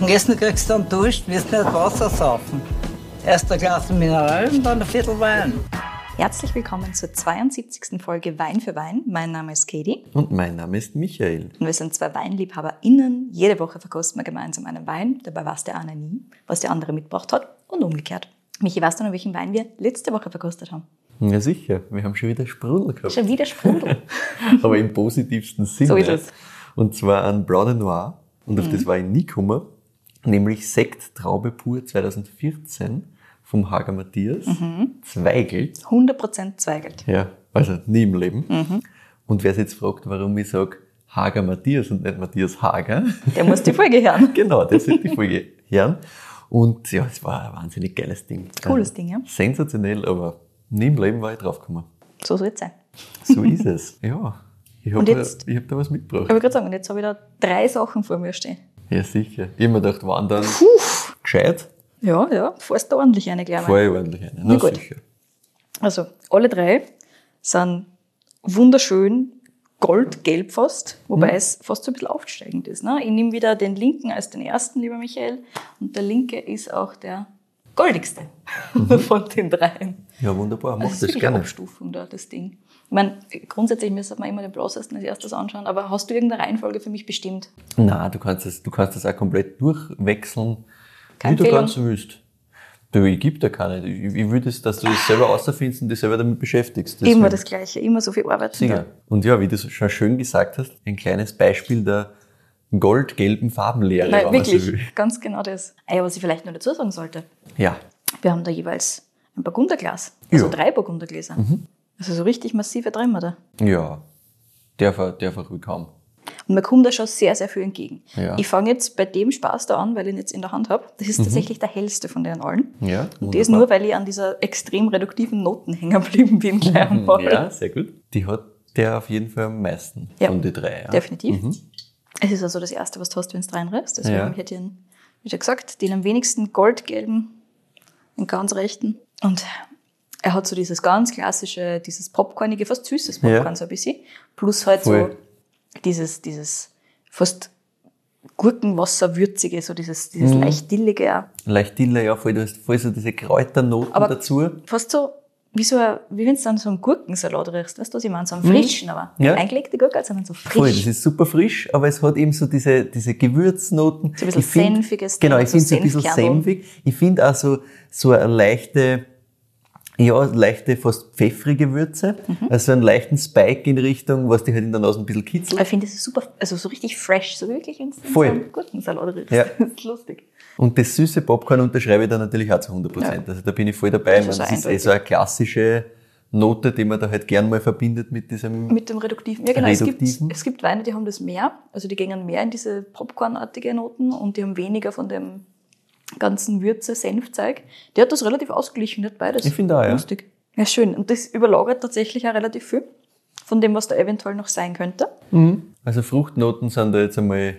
Am Essen kriegst du dann Dusch, wirst nicht Wasser saufen. Erst ein Glas Mineral und dann ein Viertel Wein. Herzlich willkommen zur 72. Folge Wein für Wein. Mein Name ist Katie Und mein Name ist Michael. und wir sind zwei WeinliebhaberInnen. Jede Woche verkosten wir gemeinsam einen Wein. Dabei weiß der eine nie, was der andere mitgebracht hat und umgekehrt. Michi, weißt du noch, welchen Wein wir letzte Woche verkostet haben? Ja, sicher. Wir haben schon wieder Sprudel gehabt. Schon wieder Sprudel. Aber im positivsten Sinne. So ist es. Und zwar ein Blanc de Noir. Und Mhm. auf das war ich nie gekommen. Nämlich Sekt Traube pur 2014 vom Hager Matthias. Mhm. Zweigelt. 100% Zweigelt. Ja, also nie im Leben. Mhm. Und wer sich jetzt fragt, warum ich sage Hager Matthias und nicht Matthias Hager, Der muss die Folge hören. genau, das wird die Folge hören. Und ja, es war ein wahnsinnig geiles Ding. Cooles Ding, ja. Sensationell, aber nie im Leben war ich draufgekommen. So soll es sein. So ist es. Ja, ich habe hab da was mitgebracht. Ich wollte gerade sagen, und jetzt habe ich da drei Sachen vor mir stehen. Ja, sicher. Ich mir gedacht, wandern gescheit, Ja, ja, fährst da ordentlich eine gleich mal. fahr ich ordentlich rein. Na Na gut. sicher. Also, alle drei sind wunderschön goldgelb fast, wobei es fast so ein bisschen aufsteigend ist. Ne? Ich nehme wieder den linken als den ersten, lieber Michael, und der linke ist auch der goldigste von den dreien. Ja, wunderbar. Mach Also, das gerne. Abstufung da, das Ding. Ich meine, grundsätzlich müsste man immer den blassesten als erstes anschauen, aber hast du irgendeine Reihenfolge für mich bestimmt? Nein, du kannst das, du kannst das auch komplett durchwechseln, Keine wie du Empfehlung? ganz willst. Du, ich gebe dir keine. Ich, ich will, das, dass du das selber außerfindest und dich selber damit beschäftigst. Immer Deswegen- das Gleiche, immer so viel Arbeit. Sicher. Und ja, wie du schon schön gesagt hast, ein kleines Beispiel der goldgelben Farbenlehre, Nein, man so wirklich, ganz genau das. Ah ja, was ich vielleicht noch dazu sagen sollte. Ja, Wir haben da jeweils ein Burgunderglas. Also Ja. drei Burgundergläser. Also so richtig massive da. ja. Darf er, darf er ruhig haben. Und mir kommt da schon sehr, sehr viel entgegen. Ja. Ich fange jetzt bei dem Spaß da an, weil ich ihn jetzt in der Hand habe. Das ist tatsächlich der hellste von denen allen. Ja, Und das nur, weil ich an dieser extrem reduktiven Noten hängen geblieben bin gleich einmal. Ja, sehr gut. Die hat der auf jeden Fall am meisten Ja, von den drei. Ja. Definitiv. Es ist also das Erste, was du hast, wenn du reinreibst. Deswegen Ja. hätte ich ihn, wie schon gesagt, den am wenigsten goldgelben, den ganz rechten. Und er hat so dieses ganz klassische, dieses Popcornige, fast süßes Popcorn Ja. so ein bisschen. Plus halt Voll. so dieses, dieses fast Gurkenwasserwürzige, so dieses, dieses Mhm. leicht dillige. Leicht Diller, ja, voll, du hast voll so diese Kräuternoten Aber- dazu. Fast so, wie so ein, wie wenn du dann so einen Gurkensalat riechst. Weißt du, was ich meine? So einen frischen, aber Mhm. Ja. eingelegte Gurken, sondern so frisch. Voll, das ist super frisch, aber es hat eben so diese, diese Gewürznoten. So ein bisschen Ich find- senfiges Genau, drin, ich so finde es ein bisschen senfig. Ich finde auch so, so eine leichte, ja, leichte, fast pfeffrige Würze. Mhm. Also einen leichten Spike in Richtung, was die halt in der Nase ein bisschen kitzelt. Ich finde, es ist super, also so richtig fresh, so wirklich, du Voll. Gurkensalat riechst. Ja. Das ist lustig. Und das süße Popcorn unterschreibe ich da natürlich auch zu 100 Prozent. Ja. Also da bin ich voll dabei. Das ist meine, das ist eh so eine klassische Note, die man da halt gern mal verbindet mit diesem Mit dem Reduktiven. Ja, genau. Es gibt, Reduktiven. es gibt Weine, die haben das mehr. Also die gehen mehr in diese Popcornartige Noten und die haben weniger von dem ganzen Würze, Senfzeug. Der hat das relativ ausgeglichen, nicht beides. Ich finde auch, ja. Lustig. Ja, schön. Und das überlagert tatsächlich auch relativ viel von dem, was da eventuell noch sein könnte. Also Fruchtnoten sind da jetzt einmal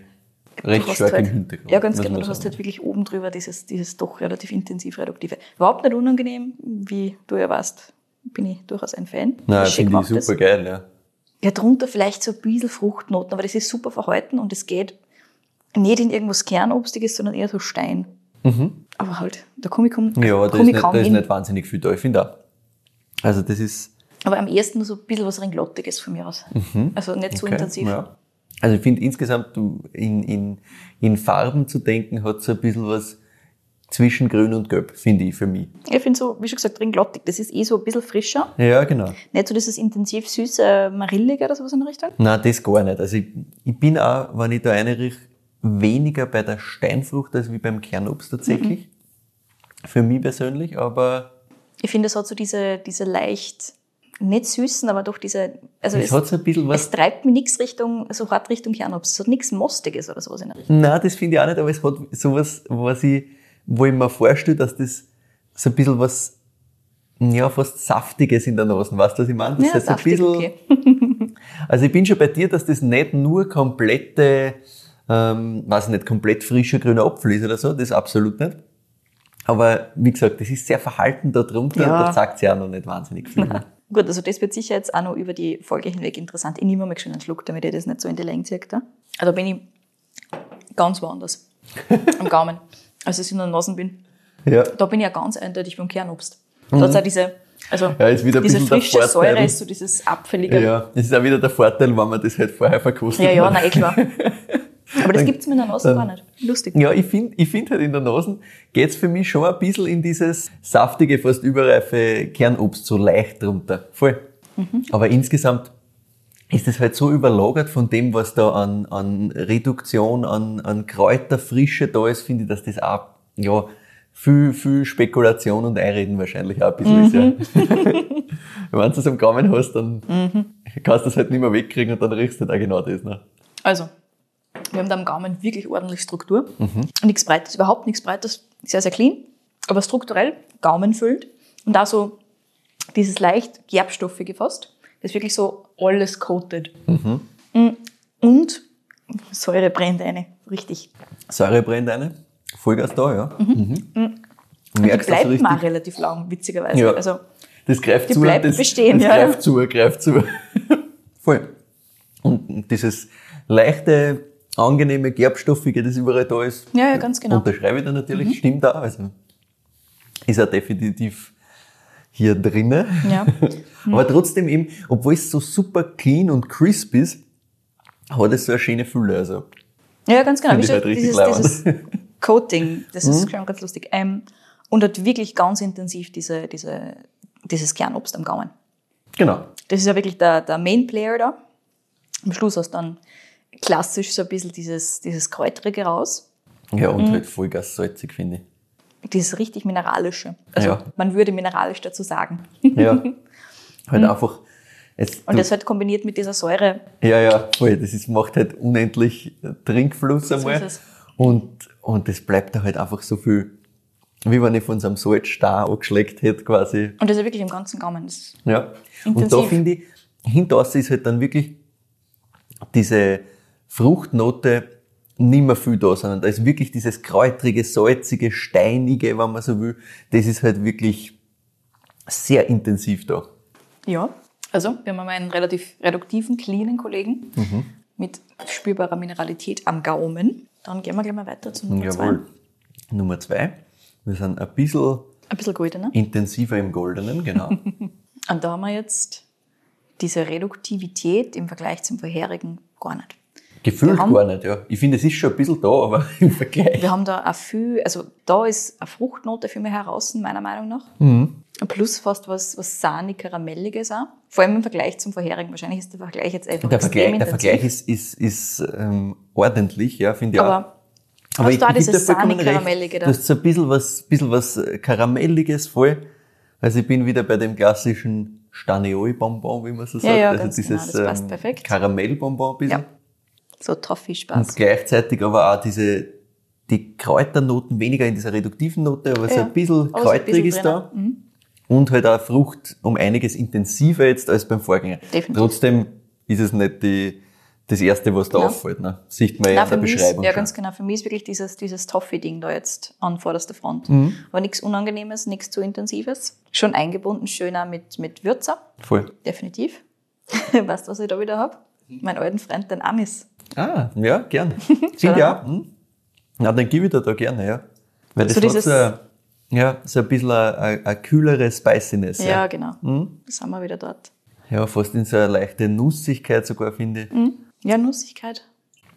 recht stark halt, im Hintergrund. Ja, ganz genau. Du hast halt wirklich oben drüber dieses, dieses doch relativ intensiv reduktive. Überhaupt nicht unangenehm, wie du ja weißt, bin ich durchaus ein Fan. Nein, finde ich super geil, ja. Ja, drunter vielleicht so ein bisschen Fruchtnoten, aber das ist super verhalten und es geht nicht in irgendwas Kernobstiges, sondern eher so Stein. Aber halt, komm, Mhm. Ja, da ist, ich nicht, da ist nicht wahnsinnig viel da. Ich finde auch. Also das ist, Aber am ersten so ein bisschen was Ringlottiges von mir aus. Also nicht so Mhm. okay, intensiv. Ja. Also ich finde insgesamt in, in, in Farben zu denken, hat so ein bisschen was zwischen Grün und Gelb, finde ich für mich. Ich finde so, wie schon gesagt, ringlottig. Das ist eh so ein bisschen frischer. Ja, genau. Nicht so dieses intensiv süße Marillige oder sowas in der Richtung. Nein, das gar nicht. Also ich, ich bin auch, wenn ich da reinriech, weniger bei der Steinfrucht als wie beim Kernobst tatsächlich. Für mich persönlich, aber Ich finde, es hat so diese, diese leicht, nicht süßen, aber doch diese, also es, es, hat so ein bisschen es treibt mir nichts Richtung, so hart Richtung Kernobst. Es hat nichts Mostiges oder sowas in der Richtung. Nein, das finde ich auch nicht, aber es hat sowas, was ich, wo ich mir vorstelle, dass das so ein bisschen was, ja, fast Saftiges in der Nase, weißt du, was ich meine? Das Ja, heißt so ein saftig, bisschen, okay. Also ich bin schon bei dir, dass das nicht nur komplette, ähm, weiß ich nicht, komplett frischer grüner Apfel ist oder so, das absolut nicht. Aber wie gesagt, das ist sehr verhalten da drunter Ja. und da sagt sie auch noch nicht wahnsinnig viel. Gut, also das wird sicher jetzt auch noch über die Folge hinweg interessant. Ich nehme mal schon einen Schluck, damit ich das nicht so in die Länge ziehe. Da. Also bin ich ganz woanders. am Gaumen, als ich in der Nase bin. Ja. Da bin ich ja ganz eindeutig beim Kernobst. Da hat's auch diese, also Mhm. Ja, ist wieder ein diese frische. Säure ist so dieses abfällige. Ja, das ist auch wieder der Vorteil, wenn man das halt vorher verkostet. Ja, ja, hat. nein, eh klar. Aber das gibt's mir in der Nase gar nicht. Lustig. Ja, ich finde ich find halt in der Nase geht's für mich schon ein bisschen in dieses saftige, fast überreife Kernobst so leicht drunter. Voll. Mhm. Aber insgesamt ist es halt so überlagert von dem, was da an, an Reduktion, an, an Kräuterfrische da ist, finde ich, dass das auch, ja, viel, viel Spekulation und Einreden wahrscheinlich auch ein bisschen ist, ja. Wenn du es am Gaumen hast, dann kannst du es halt nicht mehr wegkriegen und dann riechst du halt auch genau das, ne? Also, wir haben da am Gaumen wirklich ordentlich Struktur. Mhm. Nichts Breites, überhaupt nichts Breites. Sehr, sehr clean. Aber strukturell gaumenfüllend. Und da so dieses leicht gerbstoffige fast. Das ist wirklich so alles coated. Mhm. Mm, Und Säure brennt eine. Richtig. Säure brennt eine. Vollgas da, ja. Mhm. Und die Merkst du bleibt richtig? mal relativ lang, witzigerweise. Ja. Also, Das greift Die zu. bleibt das, bestehen, das ja, greift zu, greift zu. Voll. Und dieses leichte, angenehme, gerbstoffige, das überall da ist, Ja, ja, ganz genau. Mhm. unterschreibe ich da natürlich, stimmt auch. Also ist auch definitiv hier drinnen. Ja. Aber trotzdem eben, obwohl es so super clean und crisp ist, hat es so eine schöne Fülle. Also, Ja, ganz genau. Ich halt dieses, leibend. dieses Coating, das Mhm. ist schon ganz lustig. Ähm, und hat wirklich ganz intensiv diese, diese, dieses Kernobst am Gaumen. genau. Das ist ja wirklich der, der Main Player da. Am Schluss hast du dann klassisch so ein bisschen dieses, dieses Kräutrige raus. Ja, Mhm. und halt Vollgas salzig, finde ich. Dieses richtig mineralische. Also Ja. man würde mineralisch dazu sagen. Ja. halt einfach. Es, Mhm. Und das halt kombiniert mit dieser Säure. Ja, ja, voll. Das ist, macht halt unendlich Trinkfluss einmal. Und, und das bleibt da halt einfach so viel, wie wenn ich von so einem Salzstar angeschleckt hätte, quasi. Und das ist wirklich im ganzen Gaumen. Ja. Und da Intensiv. finde ich, hinter ist halt dann wirklich diese Fruchtnote nicht mehr viel da, sondern da ist wirklich dieses kräutrige, salzige, steinige, wenn man so will. Das ist halt wirklich sehr intensiv da. Ja, also wir haben einen relativ reduktiven, cleanen Kollegen Mhm. mit spürbarer Mineralität am Gaumen. Dann gehen wir gleich mal weiter zu Nummer Jawohl. Nummer zwei. Wir sind ein bisschen zwei. Ein bisschen goldener. intensiver im Goldenen, genau. Und da haben wir jetzt diese Reduktivität im Vergleich zum vorherigen gar nicht. Gefühlt haben- gar nicht, ja. Ich finde, es ist schon ein bisschen da, aber im Vergleich. Wir haben da ein viel, also da ist eine Fruchtnote für mich heraus, meiner Meinung nach. Mhm. Plus fast was, was sahnig-karamelliges auch. Vor allem im Vergleich zum vorherigen. Wahrscheinlich ist der Vergleich jetzt einfach Der extrem Vergleich, der. Vergleich ist, ist, ist ähm, ordentlich, ja, finde ich auch. Aber Aber hast du auch geb dir dieses vollkommen recht. sahnig-karamellige da? Du hast so ein bisschen was, bisschen was äh, Karamelliges voll. Also ich bin wieder bei dem klassischen Staniol-Bonbon, wie man so sagt. ja, also ganz dieses genau, das passt perfekt. Karamellbonbon ein bisschen. Ja. So Toffee-Spaß. Und gleichzeitig aber auch diese, die Kräuternoten, weniger in dieser reduktiven Note, aber so Ja, ein bisschen aber so kräutrig ist da. Mhm. Und halt auch Frucht um einiges intensiver jetzt als beim Vorgänger. Definitiv. Trotzdem ist es nicht die, das erste, was da Ja. auffällt. Ne? Sieht man ja in der ist, Beschreibung ja, schon. ganz genau. Für mich ist wirklich dieses, dieses Toffee-Ding da jetzt an vorderster Front. Mhm. Aber nichts Unangenehmes, nichts zu Intensives. Schon eingebunden, schöner mit, mit Würzer. Voll. Definitiv. weißt du, was ich da wieder hab? Meinen alten Freund, den Amis. Ah, ja, gern. Ich auch. Hm. Na, dann gebe ich dir da gerne, ja. Weil das So hat dieses- so, ein- ja, so ein bisschen eine kühlere Spiciness. Ja, Ja. genau. Mhm. Da sind wir wieder dort. ja, fast in so eine leichte Nussigkeit sogar, finde ich. Mhm. Ja, Nussigkeit.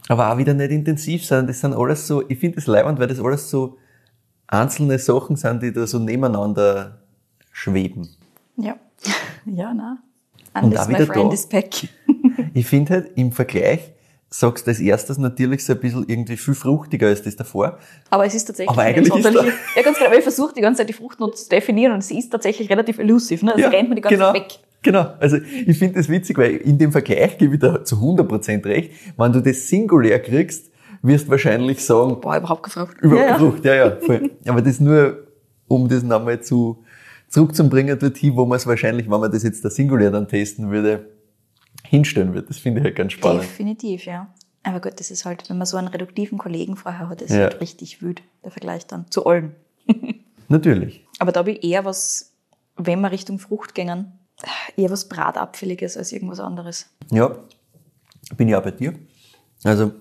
Aber auch wieder nicht intensiv, sondern das sind alles so, ich finde das leibend, weil das alles so einzelne Sachen sind, die da so nebeneinander schweben. Ja. ja, na. Und Unless my friend da. is back. Ich finde halt im Vergleich, sagst du als erstes natürlich so ein bisschen irgendwie viel fruchtiger als das davor. Aber es ist tatsächlich Aber eigentlich ist Ja, ganz genau. Aber ich versuche die ganze Zeit die Fruchtnote zu definieren und sie ist tatsächlich relativ elusive. Ne? Also rennt man die ganze genau, Zeit weg. Genau, also ich finde das witzig, weil in dem Vergleich gebe ich da zu 100% recht. Wenn du das singulär kriegst, wirst du wahrscheinlich sagen, Boah, überhaupt gefragt. über ja, ja. Ja, ja, voll. Aber das nur, um das nochmal zu, zurückzubringen dorthin, wo man es wahrscheinlich, wenn man das jetzt da singulär dann testen würde, hinstellen wird. Das finde ich halt ganz spannend. Definitiv, ja. Aber gut, das ist halt, wenn man so einen reduktiven Kollegen vorher hat, ist Ja. halt richtig wüt, der Vergleich dann zu allem. Natürlich. Aber da habe ich eher was, wenn wir Richtung Frucht gängen, eher was Bratapfeliges als irgendwas anderes. Ja, bin ich auch bei dir. Also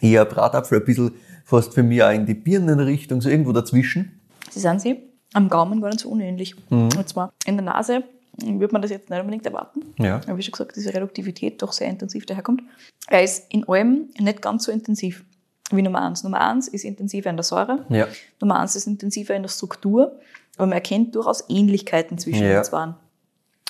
eher Bratapfel, ein bisschen fast für mich auch in die Birnenrichtung, so irgendwo dazwischen. Sie sind sie am Gaumen gar nicht so unähnlich. Und zwar in der Nase würde man das jetzt nicht unbedingt erwarten. Ja. Aber wie schon gesagt, diese Reduktivität doch sehr intensiv daherkommt. Er ist in allem nicht ganz so intensiv wie Nummer eins. Nummer eins ist intensiver in der Säure. Ja. Nummer eins ist intensiver in der Struktur. Aber man erkennt durchaus Ähnlichkeiten zwischen Ja. den zwei.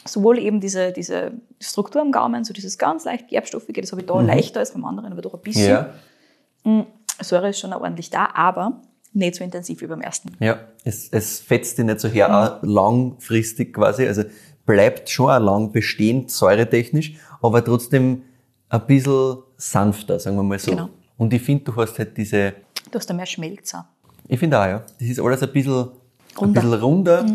Sowohl eben diese, diese Struktur am Gaumen, so dieses ganz leicht gerbstoffige, das habe ich da leichter als beim anderen, aber doch ein bisschen. Ja. Säure ist schon ordentlich da, aber nicht so intensiv wie beim ersten. Ja, es, es fetzt dich nicht so her, auch langfristig quasi, also bleibt schon auch lang bestehend, säuretechnisch, aber trotzdem ein bisschen sanfter, sagen wir mal so. Genau. Und ich finde, du hast halt diese, Du hast da mehr Schmelz auch. ich finde auch, ja, das ist alles ein bisschen ein Runder. bisschen runder,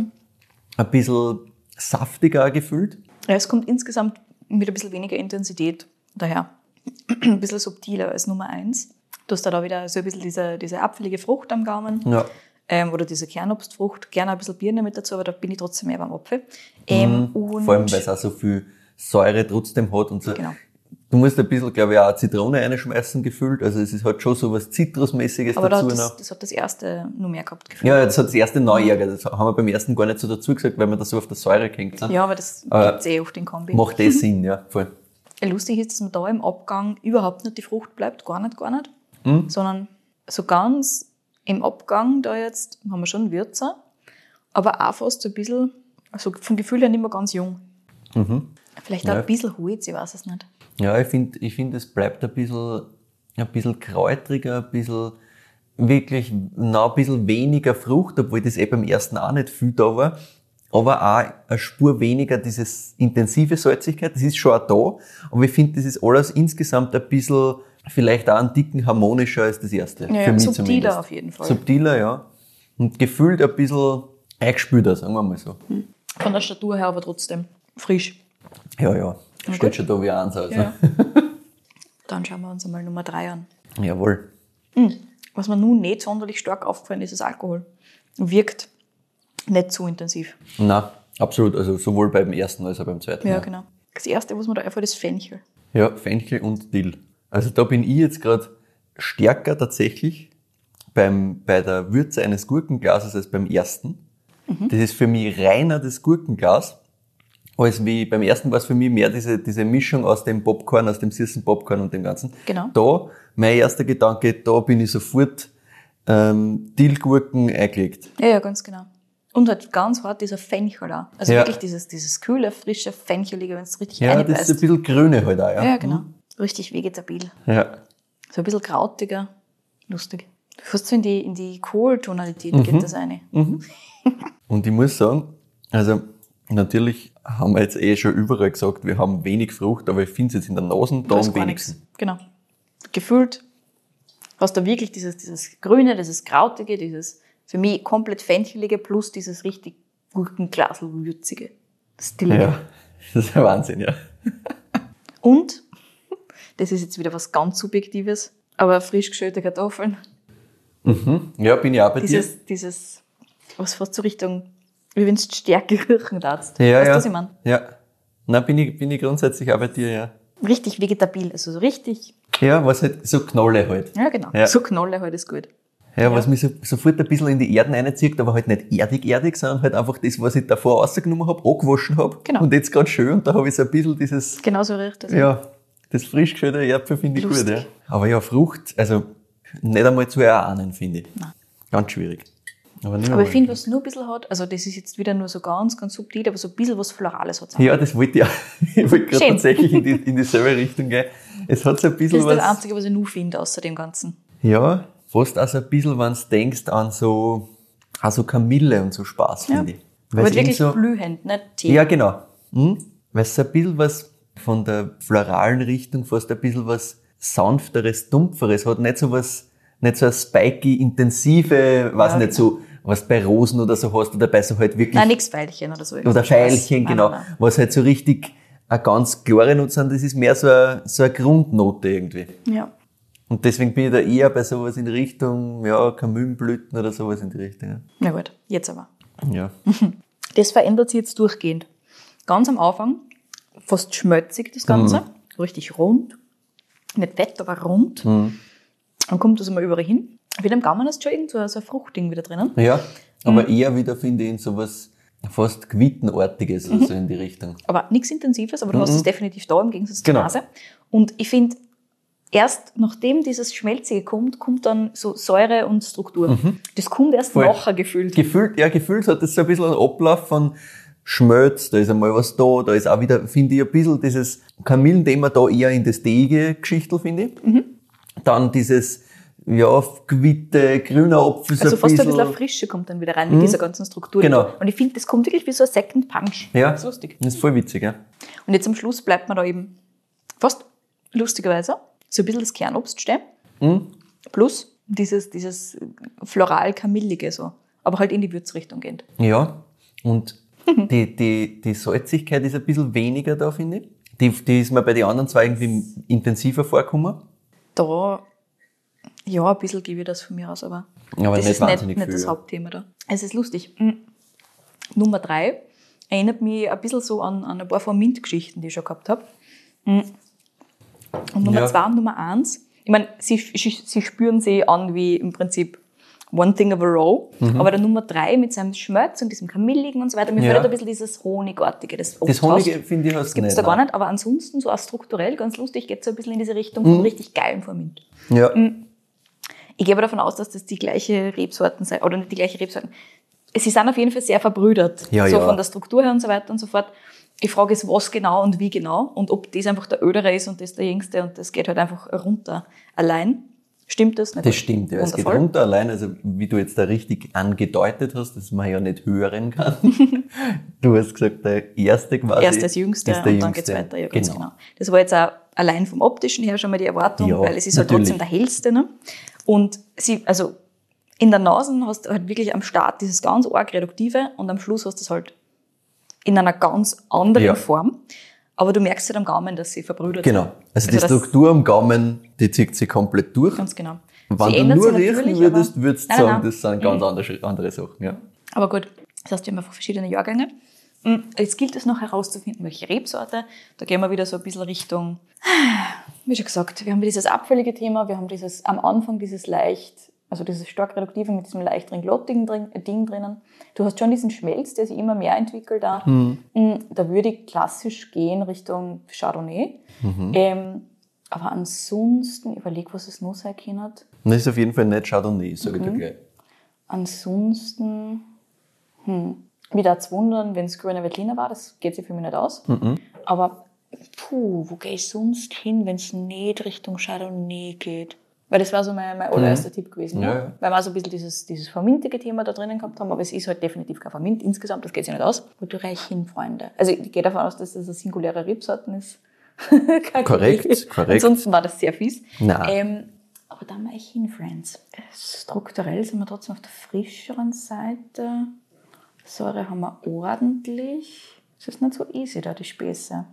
ein bisschen saftiger gefüllt. Ja, es kommt insgesamt mit ein bisschen weniger Intensität daher. ein bisschen subtiler als Nummer eins. Du hast da, da wieder so ein bisschen diese, diese apfelige Frucht am Gaumen. Ja. Ähm, oder diese Kernobstfrucht. Gerne ein bisschen Birne mit dazu, aber da bin ich trotzdem mehr beim Apfel. Ähm, Mhm. Vor allem, weil es auch so viel Säure trotzdem hat und so. Genau. Du musst ein bisschen, glaube ich, auch Zitrone reinschmeißen gefüllt. Also es ist halt schon so was Zitrusmäßiges aber da dazu noch. das, das hat das erste nur mehr gehabt. Gefühl. Ja, das hat das erste neu ärgert. Das haben wir beim ersten gar nicht so dazu gesagt, weil wir da so auf der Säure hängt sind. Ja, aber das Aber gibt's eh oft in Kombi. Macht das Sinn, ja, voll. Lustig ist, dass man da im Abgang überhaupt nicht die Frucht bleibt, gar nicht, gar nicht, Hm? sondern so ganz im Abgang da jetzt haben wir schon Würzer, aber auch fast so ein bisschen, also vom Gefühl her nicht mehr ganz jung. Vielleicht auch Mhm. Ja. ein bisschen Holz, ich weiß es nicht. Ja, ich finde, ich find, es bleibt ein bisschen, ein bisschen kräutriger, ein bisschen, wirklich, noch ein bisschen weniger Frucht, obwohl das eh beim ersten auch nicht viel da war. Aber auch eine Spur weniger dieses intensive Salzigkeit, das ist schon auch da. Aber ich finde, das ist alles insgesamt ein bisschen, vielleicht auch einen dicken harmonischer als das erste. Ja, für mich subtiler zumindest. auf jeden Fall. Subtiler, ja. Und gefühlt ein bisschen eingespülter, sagen wir mal so. Von der Statur her aber trotzdem frisch. Ja, ja. Steht schon da wie eins aus. Ja. Dann schauen wir uns einmal Nummer drei an. Jawohl. Was mir nun nicht sonderlich stark aufgefallen ist, ist Alkohol. Wirkt nicht zu intensiv. Na, absolut. Also sowohl beim ersten als auch beim zweiten. Ja, genau. Das erste, was mir da einfällt, ist Fenchel. Ja, Fenchel und Dill. Also da bin ich jetzt gerade stärker tatsächlich beim, bei der Würze eines Gurkenglases als beim ersten. Das ist für mich reiner das Gurkenglas, als wie beim ersten war es für mich mehr diese, diese Mischung aus dem Popcorn, aus dem süßen Popcorn und dem Ganzen. Genau. Da, mein erster Gedanke, da bin ich sofort ähm, Dillgurken eingelegt. Ja, ja, ganz genau. Und halt ganz hart dieser Fenchel da. Also Ja. wirklich dieses, dieses kühle, frische, fenchelige, wenn es richtig Ja, das ist ein bisschen grüne halt auch, ja. Ja, genau. Richtig vegetabil. Ja. So ein bisschen krautiger. Lustig. Fast so in die, in die Kohltonalität Mhm. geht das eine. Und ich muss sagen, also natürlich haben wir jetzt eh schon überall gesagt, wir haben wenig Frucht, aber ich finde es jetzt in der Nase da am wenigsten. Genau. Gefühlt hast du wirklich dieses, dieses Grüne, dieses Krautige, dieses für mich komplett Fenchelige plus dieses richtig Gurkenglaselwürzige. Das Dillige. Ja, das ist ein Wahnsinn, ja. Und, das ist jetzt wieder was ganz Subjektives, aber frisch geschälte Kartoffeln. Ja, bin ich auch bei dir. Dieses, dieses, was fast so Richtung, wie wenn du Stärke riechen darfst. Ja, weißt du, ja. was ich meine? Ja. Na, bin ich, bin ich grundsätzlich auch bei dir, ja. Richtig vegetabil, also so richtig, Ja, was halt so Knolle halt. ja genau, Ja. so Knolle halt ist gut. Ja, was mich so, sofort ein bisschen in die Erden reinzieht, aber halt nicht erdig-erdig, sondern halt einfach das, was ich davor rausgenommen habe, angewaschen habe. Genau. Und jetzt gerade schön und da habe ich so ein bisschen dieses, Genau so riecht das. ja, das frisch geschälte Erdbeer finde ich Lustig. gut, ja. Aber ja, Frucht, also nicht einmal zu erahnen, finde ich. Nein. Ganz schwierig. Aber, Aber ich finde, was nur ein bisschen hat, also das ist jetzt wieder nur so ganz, ganz subtil, aber so ein bisschen was Florales hat es. Ja, das wollte ich auch. Ich wollte gerade tatsächlich in, die, in dieselbe Richtung gehen. Es hat so ein Das bisschen ist das was. Einzige, was ich nur finde, außer dem Ganzen. Ja, fast auch so ein bisschen, wenn du denkst an so, an so Kamille und so Spaß, Ja. finde ich. Aber Weil's wirklich so, blühend, nicht Tee. Ja, genau. Hm? Weil es so ein bisschen was von der floralen Richtung, fast ein bisschen was sanfteres, dumpferes hat. Nicht so was, nicht so ein spiky, intensive, weiß Ja, nicht, so, was bei Rosen oder so hast oder bei so halt wirklich Nein, nix Pfeilchen oder so. oder. Veilchen, genau, nein, nein. was halt so richtig eine ganz klare Note sind, das ist mehr so eine, so eine Grundnote irgendwie. Ja. Und deswegen bin ich da eher bei sowas in Richtung, ja, Kamillenblüten oder sowas in die Richtung. Na gut, jetzt aber. Ja. Das verändert sich jetzt durchgehend. Ganz am Anfang fast schmölzig das Ganze, so richtig rund. Nicht fett, aber rund. Dann kommt das immer überall hin. Wieder im Gaumen du schon irgend so ein Fruchtding wieder drinnen. Ja, aber Mhm. eher wieder finde ich in sowas fast Quittenartiges, Mhm. also in die Richtung. Aber nichts Intensives, aber du hast es definitiv da im Gegensatz zur Genau. Nase. Und ich finde, erst nachdem dieses Schmelzige kommt, kommt dann so Säure und Struktur. Das kommt erst Mhm. Voll. nachher gefühlt. Gefühlt, ja, gefühlt hat das so ein bisschen einen Ablauf von Schmelz, da ist einmal was da, da ist auch wieder, finde ich, ein bisschen dieses Kamillenthema da eher in das deige Geschichtel, finde ich. Mhm. Dann dieses, ja, Quitte, grüner Apfel, so also fast ein bisschen bisschen. eine Frische kommt dann wieder rein mit dieser ganzen Struktur. Genau. Und ich finde, das kommt wirklich wie so ein Second Punch. Ja, Das ist lustig. Das ist voll witzig, ja. Und jetzt am Schluss bleibt man da eben fast lustigerweise so ein bisschen das Kernobst stehen. Mhm. Plus dieses, dieses floral-kamillige so. Aber halt in die Würzrichtung gehend. Ja, und die, die, die Salzigkeit ist ein bisschen weniger da, finde ich. Die, die ist mir bei den anderen zwei irgendwie intensiver vorgekommen. Da, ja, ein bisschen gebe ich das von mir aus, aber, Aber das nicht ist nicht, nicht viel, das ja. Hauptthema da. Es ist lustig. Mhm. Nummer drei erinnert mich ein bisschen so an, an ein paar von Mint-Geschichten, die ich schon gehabt habe. Mhm. Und Nummer Ja. zwei und Nummer eins, ich meine, sie, sie, sie spüren sie an wie im Prinzip One Thing of a Row, Mhm. aber der Nummer drei mit seinem Schmelz und diesem Kamilligen und so weiter, mir Ja. fällt ein bisschen dieses Honigartige, das Das Honige, finde ich, hast gibt es da gar nicht, aber ansonsten so auch strukturell ganz lustig, geht so ein bisschen in diese Richtung Mhm. von richtig geilem Vormint. Ja, Ich gehe aber davon aus, dass das die gleiche Rebsorten sind, oder nicht die gleiche Rebsorten. Sie sind auf jeden Fall sehr verbrüdert, Ja, so ja. von der Struktur her und so weiter und so fort. Die Frage ist, was genau und wie genau und ob das einfach der Ödere ist und das der Jüngste und das geht halt einfach runter allein. Stimmt das? Nicht Das stimmt, ja. Es geht runter allein, also wie du jetzt da richtig angedeutet hast, dass man ja nicht hören kann. du hast gesagt, der erste quasi. Erst das Jüngste ist der und dann Jüngste. geht's weiter. Ja, ganz genau. Das war jetzt auch allein vom optischen her schon mal die Erwartung, Ja, weil es ist halt natürlich. trotzdem der hellste. Ne? Und sie, also in der Nase hast du halt wirklich am Start dieses ganz arg Reduktive und am Schluss hast du es halt in einer ganz anderen Ja. Form. Aber du merkst halt am Gaumen, dass sie verbrüdert Genau. sind. Also die das- Struktur am Gaumen, die zieht sich komplett durch. Ganz genau. Wenn Sie du nur riechen würdest, würdest du nein, sagen, nein. das sind ganz andere, andere Sachen. Ja. Aber gut, das heißt, wir haben einfach verschiedene Jahrgänge. Mm, Jetzt gilt es noch herauszufinden, welche Rebsorte. Da gehen wir wieder so ein bisschen Richtung, wie schon gesagt, wir haben dieses abfällige Thema, wir haben dieses am Anfang dieses leicht, also dieses stark reduktive mit diesem leichteren glottigen äh, Ding drinnen. Du hast schon diesen Schmelz, der sich immer mehr entwickelt da. Mm, Da würde ich klassisch gehen Richtung Chardonnay. Ähm, aber ansonsten, überleg, was es noch sein kann. Das ist auf jeden Fall nicht Chardonnay, sage Mhm. ich dir gleich. Ansonsten, hm, wieder zu wundern, wenn es grüne Veltliner war, das geht sich für mich nicht aus. Mhm. Aber, puh, wo gehe ich sonst hin, wenn es nicht Richtung Chardonnay geht? Weil das war so mein, mein allererster Tipp gewesen. Mhm. Ja, ne? ja. Weil wir so ein bisschen dieses, dieses vermintige Thema da drinnen gehabt haben, aber es ist halt definitiv kein Vermint insgesamt, das geht sich nicht aus. Wo du reich hin, Freunde. Also ich gehe davon aus, dass das eine singuläre Rebsorten ist. Korrekt, korrekt. Ansonsten war das sehr fies. Nein. Ähm, aber da mal ich hin, Friends. Strukturell sind wir trotzdem auf der frischeren Seite. Säure haben wir ordentlich. Es ist nicht so easy, da die Späße.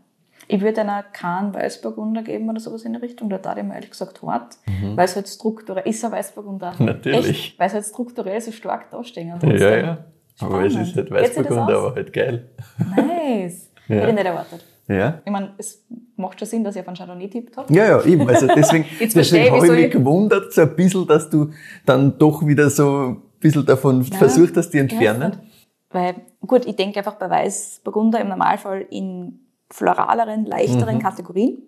Ich würde einer keinen Weißburgunder geben oder sowas in der Richtung. Da tat ich mir ehrlich gesagt hart. Weil es halt strukturell ist ein Weißburgunder. Mhm. Natürlich. Weil es halt strukturell so stark dastehen. Ja, ja. Aber es Spannend. ist halt Weißburgunder, aber halt geil. Nice. Ja. Hätte ich nicht erwartet. Ja. Ich meine, es macht schon Sinn, dass ich auf einen Chardonnay tippt habe. Ja, ja, eben. Also deswegen, deswegen habe ich mich ich- gewundert, so ein bisschen, dass du dann doch wieder so ein bisschen davon versucht hast, die entfernen. Ja, weil, gut, ich denke einfach bei Weißburgunder im Normalfall in floraleren, leichteren Mhm. Kategorien.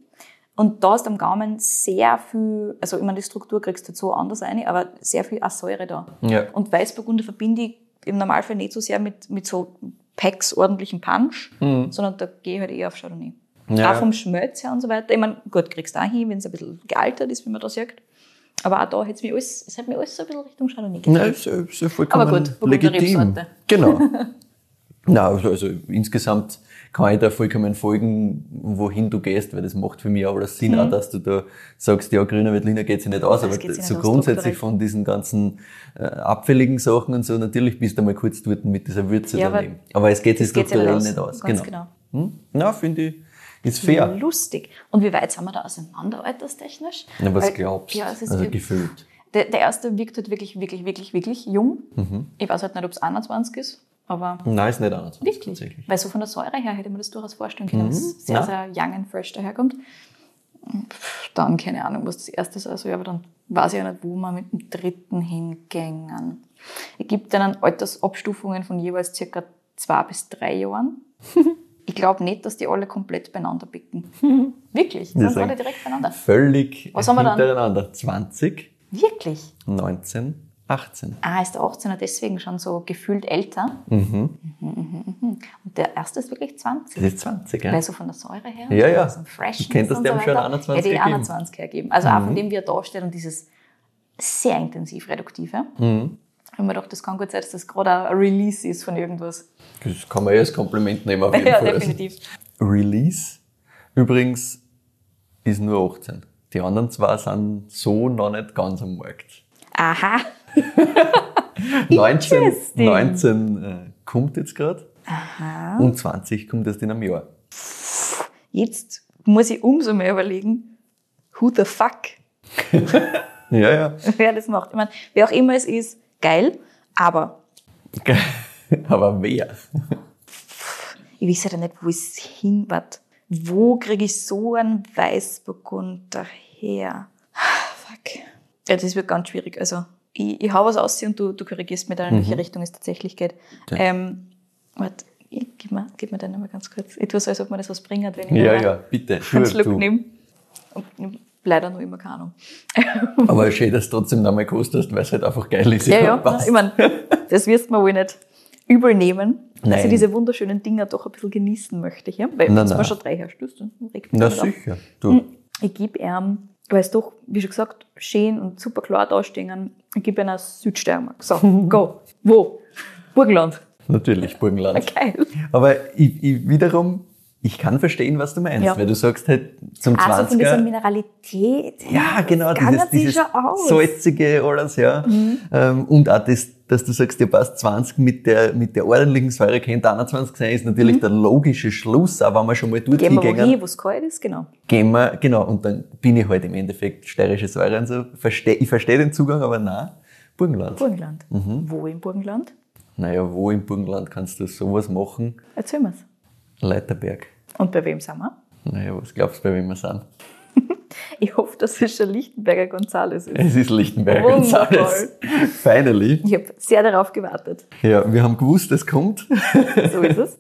Und da ist am Gaumen sehr viel, also ich meine, die Struktur kriegst du so anders rein, aber sehr viel Säure da. Ja. Und Weißburgunder verbinde ich im Normalfall nicht so sehr mit, mit so Packs ordentlichen Punch, sondern da gehe ich halt eher auf Chardonnay. Mhm. Ja. Auch vom Schmelz her und so weiter. Ich meine, gut, kriegst du auch hin, wenn es ein bisschen gealtert ist, wie man da sagt. Aber auch da hätte es mir alles, es hat mir alles so ein bisschen Richtung Chardonnay Ja, getrieben. ist, ist ja vollkommen Aber gut, legitim. Genau. Na, also, also insgesamt kann ich da vollkommen folgen, wohin du gehst, weil das macht für mich auch alles Sinn, auch dass du da sagst, ja, grüner Veltliner geht sich nicht aus, Mhm. Das aber so aus, grundsätzlich von diesen ganzen äh, abfälligen Sachen und so, natürlich bist du mal kurz dort mit dieser Würze Ja, aber daneben. Aber es geht sich strukturell nicht aus. Ganz genau. genau. Hm? Na, finde ich, ist fair. Lustig. Und wie weit sind wir da auseinander alterstechnisch? Na, was Weil- glaubst du? Ja, also gefühlt. der, der erste wirkt halt wirklich, wirklich, wirklich, wirklich jung. Mhm. Ich weiß halt nicht, ob es 21 ist, aber Nein, ist nicht anders. wirklich. Tatsächlich. Weil so von der Säure her hätte man das durchaus vorstellen können, dass es sehr, Ja. sehr young and fresh daherkommt. Dann keine Ahnung, was das erste ist. Also, ja, aber dann weiß ich ja nicht, wo wir mit dem dritten hingängen. Es gibt dann Altersabstufungen von jeweils circa zwei bis drei Jahren. Ich glaube nicht, dass die alle komplett beieinander picken. Wirklich? Die sind alle direkt beieinander. Völlig Was haben wir dann? hintereinander. 20, Wirklich? 19, 18. Ah, ist der 18er deswegen schon so gefühlt älter? Mhm, mhm, mhm. Und der erste ist wirklich 20. Das ist 20, ja? Weil so von der Säure her. Ja, ja. So ein Freshness Ich kenn das dem so schon weiter. 21 Ja, die gegeben. 21 hergeben. Also auch von dem, wie er da steht und dieses sehr intensiv reduktive. Mhm. Ich habe mir gedacht, das kann gut sein, dass das gerade ein Release ist von irgendwas. Das kann man ja als Kompliment nehmen, auf jeden Ja, Fall. definitiv. Release übrigens ist nur 18. Die anderen zwei sind so noch nicht ganz am Markt. Aha. 19, Interesting. 19 äh, kommt jetzt gerade und 20 kommt erst in einem Jahr. Jetzt muss ich umso mehr überlegen, who the fuck, Ja, ja. wer das macht. Ich meine, wer auch immer es ist, geil, aber Aber wer? ich weiß ja nicht, wo es hin wird. Wo kriege ich so einen Weißburgunder her? Fuck. Ja, das wird ganz schwierig. Also, ich, ich hau was aus und du, du korrigierst mir dann, in welche Richtung es tatsächlich geht. Ja. Ähm, warte, ich- gib mir, gib mir den nochmal ganz kurz. Ich tue so, als ob mir das was bringt, wenn ich Ja, ja, bitte. einen Schluck nehme. Und leider noch immer keine Ahnung. Aber schön, dass du trotzdem nochmal gekostet hast, weil es halt einfach geil ist. Ja, ja, passt. ich meine, das wirst du mir wohl nicht übel nehmen, dass Nein. ich diese wunderschönen Dinger doch ein bisschen genießen möchte. Ja? Weil wenn Nein, du schon drei herstellst, dann regt mich Na sicher. Du. Ich gebe ihm, weil es doch, wie schon gesagt, schön und super klar dastehen, ich gebe ihm eine Südsteiermark. So, go. Wo? Burgenland. Natürlich, Burgenland. Geil. Aber ich, ich wiederum, ich kann verstehen, was du meinst, Ja. weil du sagst halt zum Also von dieser 20er. Mineralität. Ja, genau, Gangen dieses, dieses schon aus. Mhm. salzige alles, ja. Ähm, und auch das, dass du sagst, dir passt 20 mit der, mit der ordentlichen Säure, könnte 21 sein, ist natürlich der logische Schluss, auch wenn wir schon mal Mhm. Gehen wir wohin, wo es kalt ist, genau. Gehen wir, genau, und dann bin ich halt im Endeffekt steirische Säure und so. Versteh, ich verstehe den Zugang, aber nein, Burgenland. Burgenland. Mhm. Wo im Burgenland? Naja, wo im Burgenland kannst du sowas machen? Erzähl mir's. Leiterberg. Und bei wem sind wir? Naja, was glaubst du, bei wem wir sind? Ich hoffe, dass es schon Lichtenberger Gonzales ist. Es ist Lichtenberg Wundervoll. González. Finally. Ich habe sehr darauf gewartet. Ja, wir haben gewusst, es kommt. So ist es.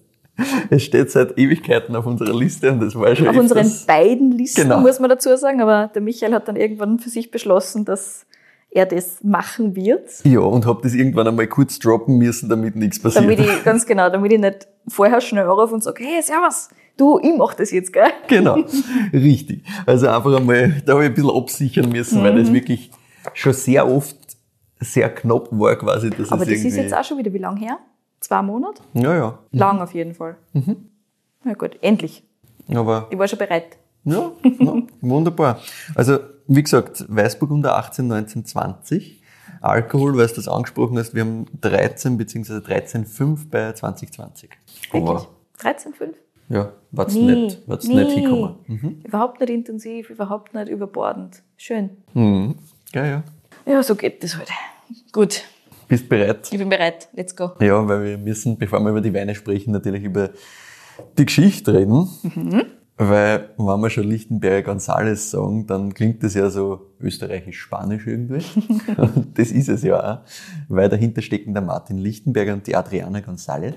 Es steht seit Ewigkeiten auf unserer Liste und das war schon Auf öfters- unseren beiden Listen Genau. muss man dazu sagen, aber der Michael hat dann irgendwann für sich beschlossen, dass er das machen wird. Ja, und hab das irgendwann einmal kurz droppen müssen, damit nichts passiert. Damit ich, ganz genau, damit ich nicht vorher schnell anrufe und sage, hey, servus, du, ich mach das jetzt, gell? genau, richtig. Also einfach einmal, da habe ich ein bisschen absichern müssen, weil Mhm. das wirklich schon sehr oft sehr knapp war quasi, dass Aber es das ist jetzt auch schon wieder wie lang her? Zwei Monate? Ja, ja. Lang auf jeden Fall. Na gut, endlich. Aber Ich war schon bereit. Ja, ja, wunderbar. Also, wie gesagt, Weißburgunder 18, 19, 20. Alkohol, weil du das angesprochen hast, wir haben 13 bzw. 13,5 bei 2020. Wirklich. Aber, 13,5? ja, war's Nee, nicht, war's nee. nicht hinkommen. Mhm. Überhaupt nicht intensiv, überhaupt nicht überbordend. Schön. Mhm. Ja, ja. Ja, so geht das heute. Gut, Bist bereit? ich bin bereit. Let's go. Ja, weil wir müssen, bevor wir über die Weine sprechen, natürlich über die Geschichte reden. Weil, wenn wir schon Lichtenberger González sagen, dann klingt das ja so österreichisch-spanisch irgendwie. Und das ist es ja auch. Weil dahinter stecken der Martin Lichtenberger und die Adriana González.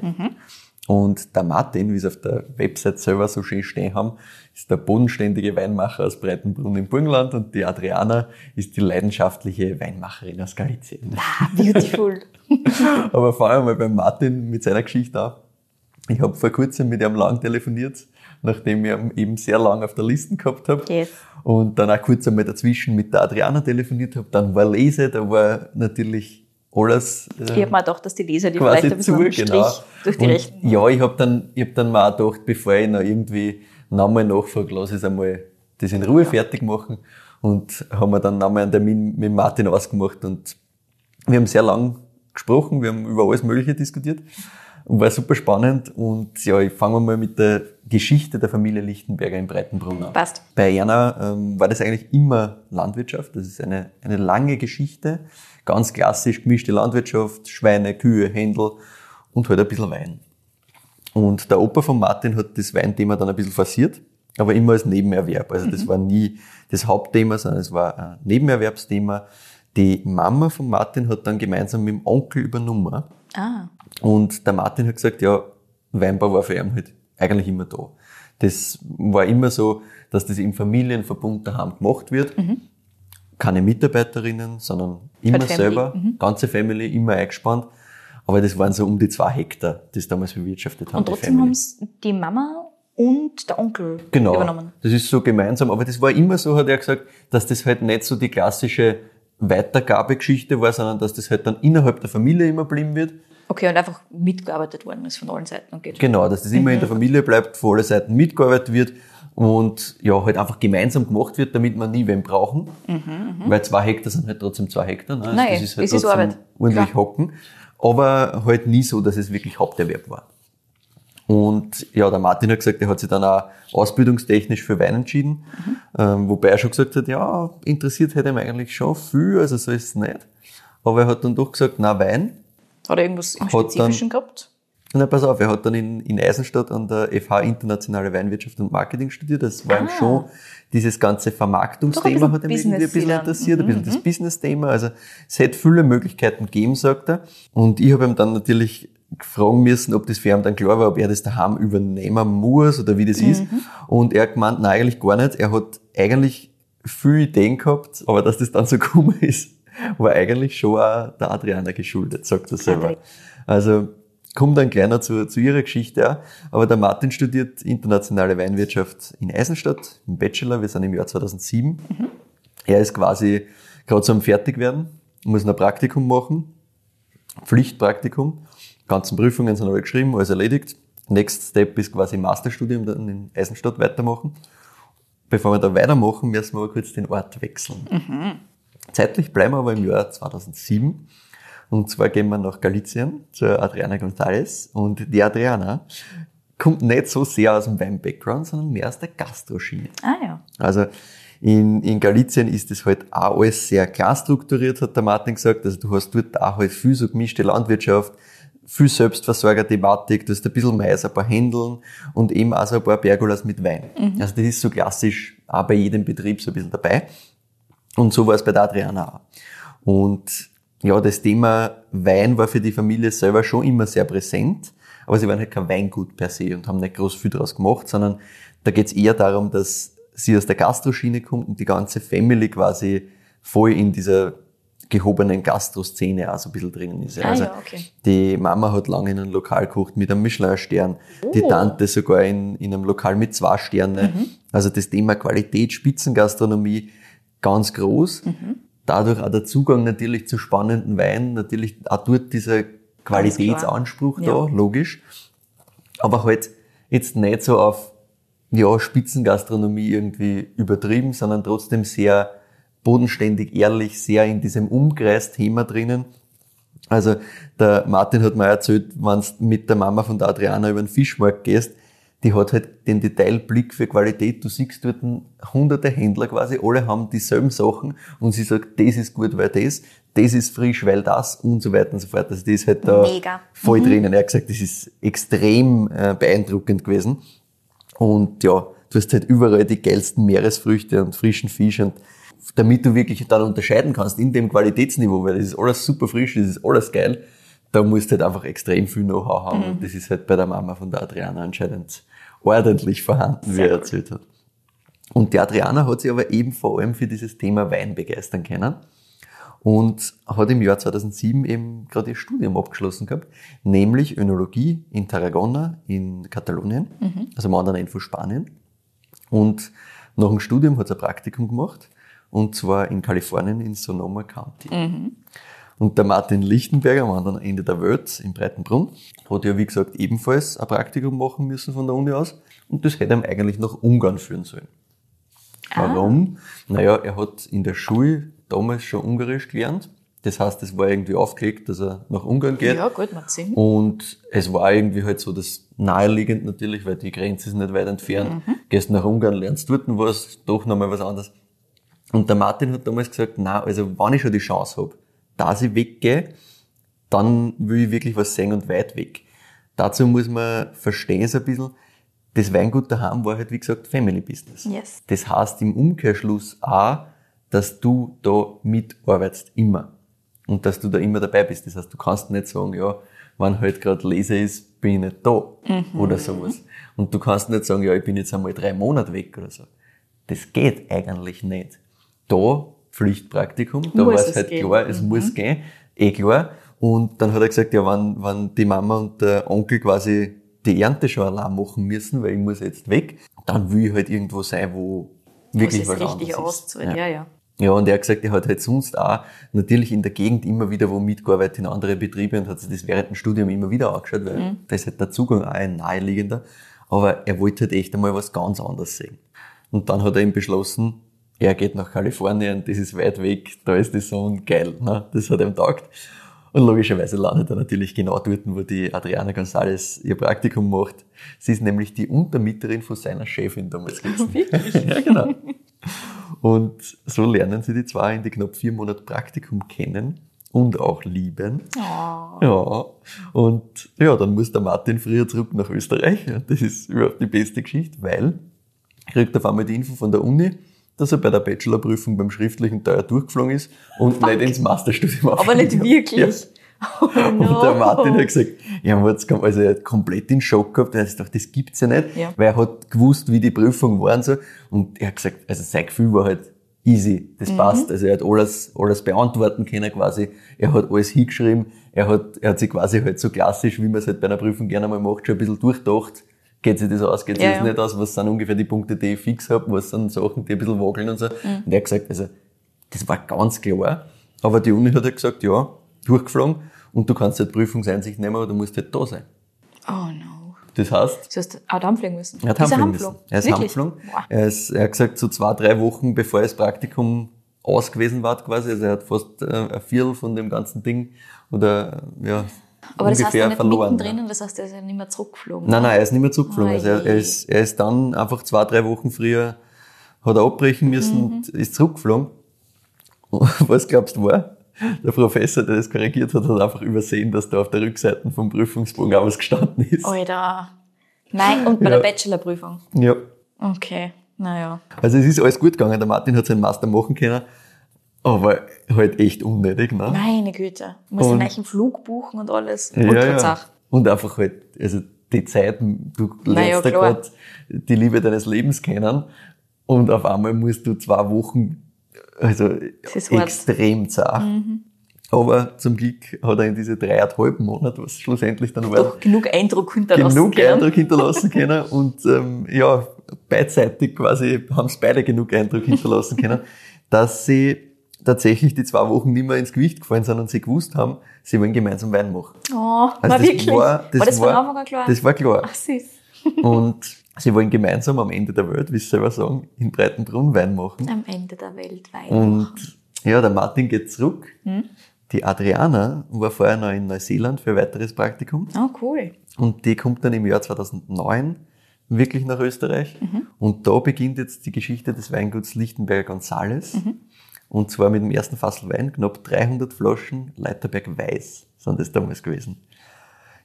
Und der Martin, wie es auf der Website selber so schön stehen haben, ist der bodenständige Weinmacher aus Breitenbrunn im Burgenland und die Adriana ist die leidenschaftliche Weinmacherin aus Galizien. Beautiful. Aber fangen wir mal beim Martin mit seiner Geschichte an. Ich habe vor kurzem mit ihm lang telefoniert, nachdem ich eben sehr lang auf der Liste gehabt habe. Yes. Und dann auch kurz einmal dazwischen mit der Adriana telefoniert habe. Dann war Lese, da war natürlich alles äh, Ich habe mir gedacht, dass die Leser die vielleicht ein zu, bisschen Strich genau. durch die Rechten. Ja, ich habe dann, ich hab dann mal auch gedacht, bevor ich noch irgendwie nochmal nachfrage, lass ich es einmal das in Ruhe fertig machen. Und haben wir dann nochmal einen Termin mit Martin ausgemacht und wir haben sehr lang gesprochen, wir haben über alles Mögliche diskutiert und war super spannend. Und ja, ich fange mal mit der Geschichte der Familie Lichtenberger in Breitenbrunn an. Passt. Bei Erna ähm, war das eigentlich immer Landwirtschaft. Das ist eine, eine lange Geschichte. Ganz klassisch gemischte Landwirtschaft, Schweine, Kühe, Händel und halt ein bisschen Wein. Und der Opa von Martin hat das Weinthema dann ein bisschen forciert aber immer als Nebenerwerb. Also das war nie das Hauptthema, sondern es war ein Nebenerwerbsthema. Die Mama von Martin hat dann gemeinsam mit dem Onkel übernommen. Ah. Und der Martin hat gesagt, ja, Weinbau war für ihn halt eigentlich immer da. Das war immer so, dass das im Familienverbund daheim gemacht wird. Keine Mitarbeiterinnen, sondern immer Family. selber, ganze Family, immer eingespannt. Aber das waren so um die zwei Hektar, die es damals bewirtschaftet haben. Und trotzdem haben es die Mama und der Onkel Genau. übernommen. Das ist so gemeinsam. Aber das war immer so, hat er gesagt, dass das halt nicht so die klassische Weitergabegeschichte war, sondern dass das halt dann innerhalb der Familie immer blieben wird. Okay, und einfach mitgearbeitet worden ist von allen Seiten und geht. Genau, dass das immer in der Familie bleibt, von allen Seiten mitgearbeitet wird und ja, halt einfach gemeinsam gemacht wird, damit wir nie wen brauchen. Weil zwei Hektar sind halt trotzdem zwei Hektar. Ne? Also Nein, das ist halt es ist trotzdem Arbeit. ordentlich Klar. hocken. Aber halt nie so, dass es wirklich Haupterwerb war. Und ja, der Martin hat gesagt, er hat sich dann auch ausbildungstechnisch für Wein entschieden, Mhm. ähm, wobei er schon gesagt hat, ja, interessiert hätte ihm eigentlich schon viel, also so ist es nicht. Aber er hat dann doch gesagt, na Wein. Hat er irgendwas im Hat dann- Spezifischen gehabt? Na, pass auf, er hat dann in, in Eisenstadt an der FH Internationale Weinwirtschaft und Marketing studiert. Das war ihm Ah. schon dieses ganze Vermarktungsthema hat ihm irgendwie ein bisschen interessiert, ein wieder. bisschen das Business-Thema. Also es hätte viele Möglichkeiten geben, sagt er. Und ich habe ihm dann natürlich fragen müssen, ob das für ihn dann klar war, ob er das daheim übernehmen muss oder wie das ist. Und er hat gemeint, nein, eigentlich gar nicht. Er hat eigentlich viele Ideen gehabt, aber dass das dann so gekommen ist, war eigentlich schon auch der Adriana geschuldet, sagt er selber. Also kommt dann noch zu, zu ihrer Geschichte auch. Aber der Martin studiert internationale Weinwirtschaft in Eisenstadt, im Bachelor. Wir sind im Jahr 2007. Er ist quasi gerade so am Fertigwerden, muss ein Praktikum machen, Pflichtpraktikum. Ganzen Prüfungen sind alle geschrieben, alles erledigt. Next Step ist quasi Masterstudium dann in Eisenstadt weitermachen. Bevor wir da weitermachen, müssen wir aber kurz den Ort wechseln. Zeitlich bleiben wir aber im Jahr 2007. Und zwar gehen wir nach Galicien zur Adriana González. Und die Adriana kommt nicht so sehr aus dem Wein-Background, sondern mehr aus der Gastroschiene. Ah ja. Also in, in Galicien ist es halt auch alles sehr klar strukturiert, hat der Martin gesagt. Also du hast dort auch halt viel so gemischte Landwirtschaft, viel Selbstversorger-Thematik, du hast ein bisschen Mais, ein paar Händeln und eben auch so ein paar Pergolas mit Wein. Also das ist so klassisch auch bei jedem Betrieb so ein bisschen dabei. Und so war es bei der Adriana auch. Und ja, das Thema Wein war für die Familie selber schon immer sehr präsent, aber sie waren halt kein Weingut per se und haben nicht groß viel daraus gemacht, sondern da geht es eher darum, dass sie aus der Gastroschiene kommt und die ganze Family quasi voll in dieser gehobenen Gastroszene auch so ein bisschen drinnen ist. Ah ja, okay. Die Mama hat lange in einem Lokal gekocht mit einem Michelin-Stern, die Oh. Tante sogar in, in einem Lokal mit zwei Sternen. Mhm. Also das Thema Qualität, Spitzengastronomie ganz groß. Mhm. Dadurch auch der Zugang natürlich zu spannenden Weinen, natürlich auch dort dieser Qualitätsanspruch da, Ja. logisch. Aber halt jetzt nicht so auf ja, Spitzengastronomie irgendwie übertrieben, sondern trotzdem sehr bodenständig, ehrlich, sehr in diesem Umkreisthema drinnen. Also der Martin hat mir erzählt, wenn du mit der Mama von der Adriana über den Fischmarkt gehst, die hat halt den Detailblick für Qualität. Du siehst dort hunderte Händler quasi, alle haben dieselben Sachen und sie sagt, das ist gut, weil das, das ist frisch, weil das und so weiter und so fort. Also die ist halt da Mega. voll drinnen. Er hat gesagt, das ist extrem äh, beeindruckend gewesen. Und ja, du hast halt überall die geilsten Meeresfrüchte und frischen Fisch und damit du wirklich dann unterscheiden kannst in dem Qualitätsniveau, weil das ist alles super frisch, das ist alles geil, da musst du halt einfach extrem viel Know-how haben und das ist halt bei der Mama von der Adriana anscheinend ordentlich vorhanden, wie er erzählt hat. Und die Adriana hat sich aber eben vor allem für dieses Thema Wein begeistern können und hat im Jahr 2007 eben gerade ihr Studium abgeschlossen gehabt, nämlich Önologie in Tarragona in Katalonien, also im anderen Ende von Spanien. Und nach dem Studium hat sie ein Praktikum gemacht und zwar in Kalifornien in Sonoma County. Und der Martin Lichtenberger am anderen Ende der Welt in Breitenbrunn hat ja, wie gesagt, ebenfalls ein Praktikum machen müssen von der Uni aus. Und das hätte ihm eigentlich nach Ungarn führen sollen. Warum? Naja, er hat in der Schule damals schon Ungarisch gelernt. Das heißt, es war irgendwie aufgelegt, dass er nach Ungarn geht. Ja, gut, macht Sinn. Und es war irgendwie halt so das naheliegend natürlich, weil die Grenze ist nicht weit entfernt. Gehst nach Ungarn, lernst dort was, doch nochmal was anderes. Und der Martin hat damals gesagt, na, also wenn ich schon die Chance habe, dass ich weggehe, dann will ich wirklich was sehen und weit weg. Dazu muss man verstehen so ein bisschen, das Weingut daheim war halt, wie gesagt, Family Business. Yes. Das heißt im Umkehrschluss auch, dass du da mitarbeitest, immer. Und dass du da immer dabei bist. Das heißt, du kannst nicht sagen, ja, wenn halt gerade Lese ist, bin ich nicht da. Oder sowas. Und du kannst nicht sagen, ja, ich bin jetzt einmal drei Monate weg oder so. Das geht eigentlich nicht. Da Pflichtpraktikum, da Muss war es halt gehen. klar, es muss gehen, eh klar. Und dann hat er gesagt, ja, wenn, wenn die Mama und der Onkel quasi die Ernte schon allein machen müssen, weil ich muss jetzt weg, dann will ich halt irgendwo sein, wo wirklich was richtig ist. auszahlt. Ja, ja. Ja, und er hat gesagt, er hat halt sonst auch natürlich in der Gegend immer wieder wo mitgearbeitet in andere Betriebe und hat sich das während dem Studium immer wieder angeschaut, weil Mhm. da ist halt der Zugang auch ein naheliegender. Aber er wollte halt echt einmal was ganz anderes sehen. Und dann hat er ihm beschlossen, er geht nach Kalifornien, das ist weit weg, da ist die Sonne geil, ne? das hat ihm taugt. Und logischerweise landet er natürlich genau dort, wo die Adriana González ihr Praktikum macht. Sie ist nämlich die Untermieterin von seiner Chefin damals gewesen. ja, genau. Und so lernen sie die zwei in die knapp vier Monate Praktikum kennen und auch lieben. Oh. Ja. Und ja, dann muss der Martin früher zurück nach Österreich. Das ist überhaupt die beste Geschichte, weil kriegt auf einmal die Info von der Uni, dass er bei der Bachelorprüfung beim schriftlichen Teil durchgeflogen ist und nicht ins Masterstudium Aber nicht wirklich. Oh, Ja. no. Und der Martin hat gesagt, ja, also er hat komplett in Schock gehabt. Er hat gesagt, das gibt's ja nicht, Ja. weil er hat gewusst, wie die Prüfung war und so. Und er hat gesagt, also sein Gefühl war halt easy, das Mhm. passt. Also er hat alles, alles beantworten können quasi. Er hat alles hingeschrieben. Er hat, er hat sich quasi halt so klassisch, wie man es halt bei einer Prüfung gerne mal macht, schon ein bisschen durchdacht. Geht sich das aus, geht sich Ja, das ja. nicht aus? Was sind ungefähr die Punkte, die ich fix habe? Was sind Sachen, die ein bisschen wackeln und so? Mhm. Und er hat gesagt, also, das war ganz klar. Aber die Uni hat halt gesagt, ja, durchgeflogen und du kannst halt Prüfungseinsicht nehmen, aber du musst halt da sein. Oh no. Das heißt, Du hast auch heimfliegen müssen. er hat Ist heimfliegen müssen. Er ist heimgeflogen. Er, ist, er hat gesagt, so zwei, drei Wochen bevor das Praktikum aus gewesen war quasi, also er hat fast äh, ein Viertel von dem ganzen Ding oder ja, Aber das heißt ja nicht verloren. mittendrin, das heißt, er ist ja nicht mehr zurückgeflogen. Nein, nein, er ist nicht mehr zurückgeflogen. Also er, er, ist, er ist dann einfach zwei, drei Wochen früher, hat er abbrechen müssen Mhm. und ist zurückgeflogen. Was glaubst du war? Der Professor, der das korrigiert hat, hat einfach übersehen, dass da auf der Rückseite vom Prüfungsbogen auch was gestanden ist. Alter. Nein, und bei Ja. der Bachelorprüfung. Ja. Okay, naja. Also es ist alles gut gegangen. Der Martin hat seinen Master machen können, aber halt echt unnötig, ne? Meine Güte. Du musst Und- einen neuen Flug buchen und alles. Ja, Ultra ja. zach. Und einfach halt, also die Zeit, du ja, lernst klar. gerade die Liebe deines Lebens kennen und auf einmal musst du zwei Wochen, also extrem zart. Mhm. Aber zum Glück hat er in diese dreieinhalb Monate, was schlussendlich dann war, Doch genug Eindruck hinterlassen genug können. Eindruck hinterlassen können und ähm, ja, beidseitig quasi haben es beide genug Eindruck hinterlassen können, dass sie tatsächlich die zwei Wochen nicht mehr ins Gewicht gefallen sind und sie gewusst haben, sie wollen gemeinsam Wein machen. Oh, Also na das wirklich? War, das war das war, von Anfang an klar? Das war klar. Ach süß. Und sie wollen gemeinsam am Ende der Welt, wie sie selber sagen, in Breitenbrunn Wein machen. Am Ende der Welt weiter. Und ja, der Martin geht zurück. Hm? Die Adriana war vorher noch in Neuseeland für ein weiteres Praktikum. Oh, cool. Und die kommt dann im Jahr 2009 wirklich nach Österreich. Mhm. Und da beginnt jetzt die Geschichte des Weinguts Lichtenberger Gonzales. Mhm. Und zwar mit dem ersten Fassel Wein, knapp 300 Flaschen Leiterberg Weiß sind das damals gewesen.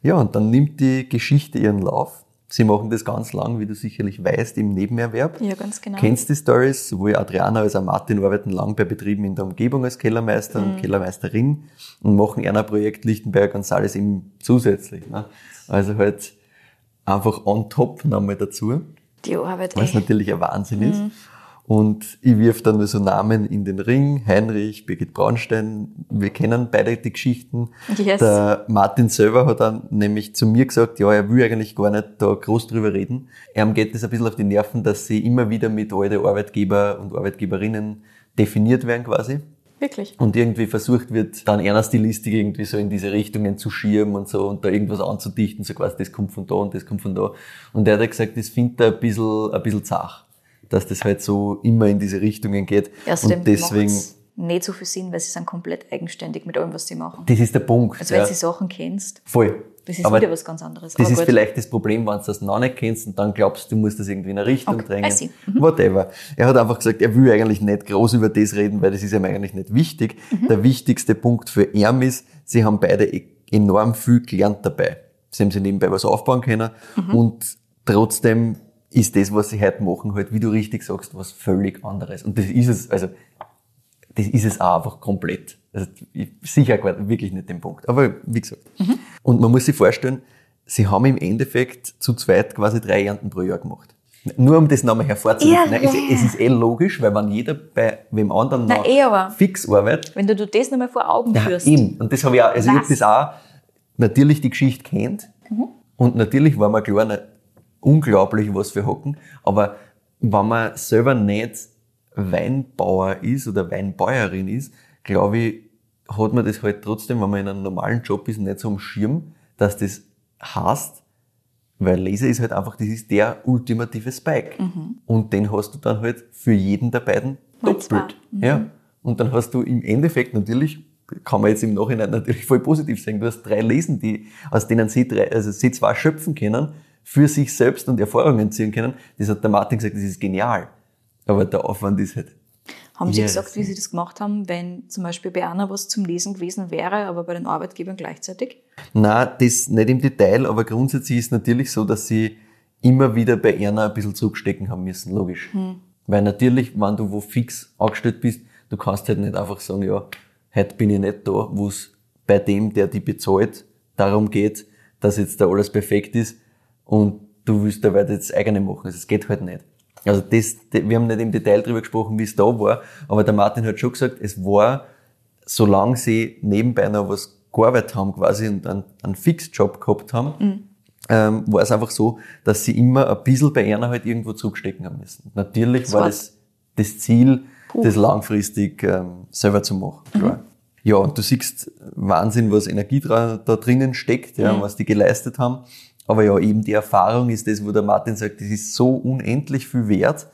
Ja, und dann nimmt die Geschichte ihren Lauf. Sie machen das ganz lang, wie du sicherlich weißt, im Nebenerwerb. Ja, ganz genau. Kennst die Stories? Sowohl Adriana als auch Martin arbeiten lang bei Betrieben in der Umgebung als Kellermeister Mhm. und Kellermeisterin und machen einer Projekt Lichtenberg und alles eben zusätzlich. Ne? Also halt einfach on top nochmal dazu, Die Arbeit, was ey. natürlich ein Wahnsinn ist. Und ich wirf dann nur so Namen in den Ring. Heinrich, Birgit Braunstein, wir kennen beide die Geschichten. Yes. Der Martin selber hat dann nämlich zu mir gesagt, ja, er will eigentlich gar nicht da groß drüber reden. Ihm geht es ein bisschen auf die Nerven, dass sie immer wieder mit alten Arbeitgeber und Arbeitgeberinnen definiert werden quasi. Wirklich. Und irgendwie versucht wird, dann einer Stilistik irgendwie so in diese Richtungen zu schirmen und so und da irgendwas anzudichten, so quasi, das kommt von da und das kommt von da. Und er hat gesagt, das findet er ein bisschen, ein bisschen zach, dass das halt so immer in diese Richtungen geht. Außerdem und deswegen, nicht so viel Sinn, weil sie sind komplett eigenständig mit allem, was sie machen. das ist der Punkt. Also wenn ja. sie Sachen kennst, Voll. das ist Aber wieder was ganz anderes. Das Aber ist gut. vielleicht das Problem, wenn du das noch nicht kennst und dann glaubst, du musst das irgendwie in eine Richtung Okay, drängen. I see. Whatever. Er hat einfach gesagt, er will eigentlich nicht groß über das reden, weil das ist ihm eigentlich nicht wichtig. Mhm. Der wichtigste Punkt für ihn ist, sie haben beide e- enorm viel gelernt dabei. Sie haben sich nebenbei was aufbauen können Mhm. und trotzdem ist das, was sie heute machen, halt, wie du richtig sagst, was völlig anderes. Und das ist es, also, das ist es auch einfach komplett. Also, ich sicher wirklich nicht den Punkt. Aber wie gesagt. Mhm. Und man muss sich vorstellen, sie haben im Endeffekt zu zweit quasi drei Ernten pro Jahr gemacht. Nur um das nochmal hervorzuheben. Ja, Nein, ja. Es, es, ist eh logisch, weil wenn jeder bei wem anderen noch eh, fix arbeitet. Wenn du das nochmal vor Augen führst. Eben. Und das habe ich auch, also Was? ich habe das auch natürlich die Geschichte kennt. Mhm. Und natürlich war mir klar, unglaublich, was wir hocken. Aber wenn man selber nicht Weinbauer ist oder Weinbäuerin ist, glaube ich, hat man das halt trotzdem, wenn man in einem normalen Job ist, nicht so am Schirm, dass das heißt, weil Laser ist halt einfach, das ist der ultimative Spike. Mhm. Und den hast du dann halt für jeden der beiden doppelt. Mhm. Ja. Und dann hast du im Endeffekt natürlich, kann man jetzt im Nachhinein natürlich voll positiv sagen, du hast drei Lesen, die, aus denen sie drei, also sie zwar schöpfen können, für sich selbst und Erfahrungen ziehen können. Das hat der Martin gesagt, das ist genial. Aber der Aufwand ist halt. Haben Sie gesagt, wie Sie das gemacht haben, wenn zum Beispiel bei einer was zum Lesen gewesen wäre, aber bei den Arbeitgebern gleichzeitig? Na, das nicht im Detail, aber grundsätzlich ist es natürlich so, dass Sie immer wieder bei einer ein bisschen zurückstecken haben müssen, logisch. Hm. Weil natürlich, wenn du wo fix angestellt bist, du kannst halt nicht einfach sagen, ja, heute bin ich nicht da, wo es bei dem, der die bezahlt, darum geht, dass jetzt da alles perfekt ist und du willst da weiter jetzt eigene machen. Also es geht halt nicht. Also das, wir haben nicht im Detail drüber gesprochen, wie es da war, aber der Martin hat schon gesagt, es war, solange sie nebenbei noch was gearbeitet haben quasi und einen, einen Fixjob gehabt haben, mhm. ähm, war es einfach so, dass sie immer ein bisschen bei einer halt irgendwo zurückstecken haben müssen. Natürlich das war das das Ziel, Puh. das langfristig ähm, selber zu machen. Mhm. Ja, und du siehst Wahnsinn, was Energie da, da drinnen steckt, ja, mhm. was die geleistet haben. Aber ja, eben die Erfahrung ist das, wo der Martin sagt, das ist so unendlich viel wert,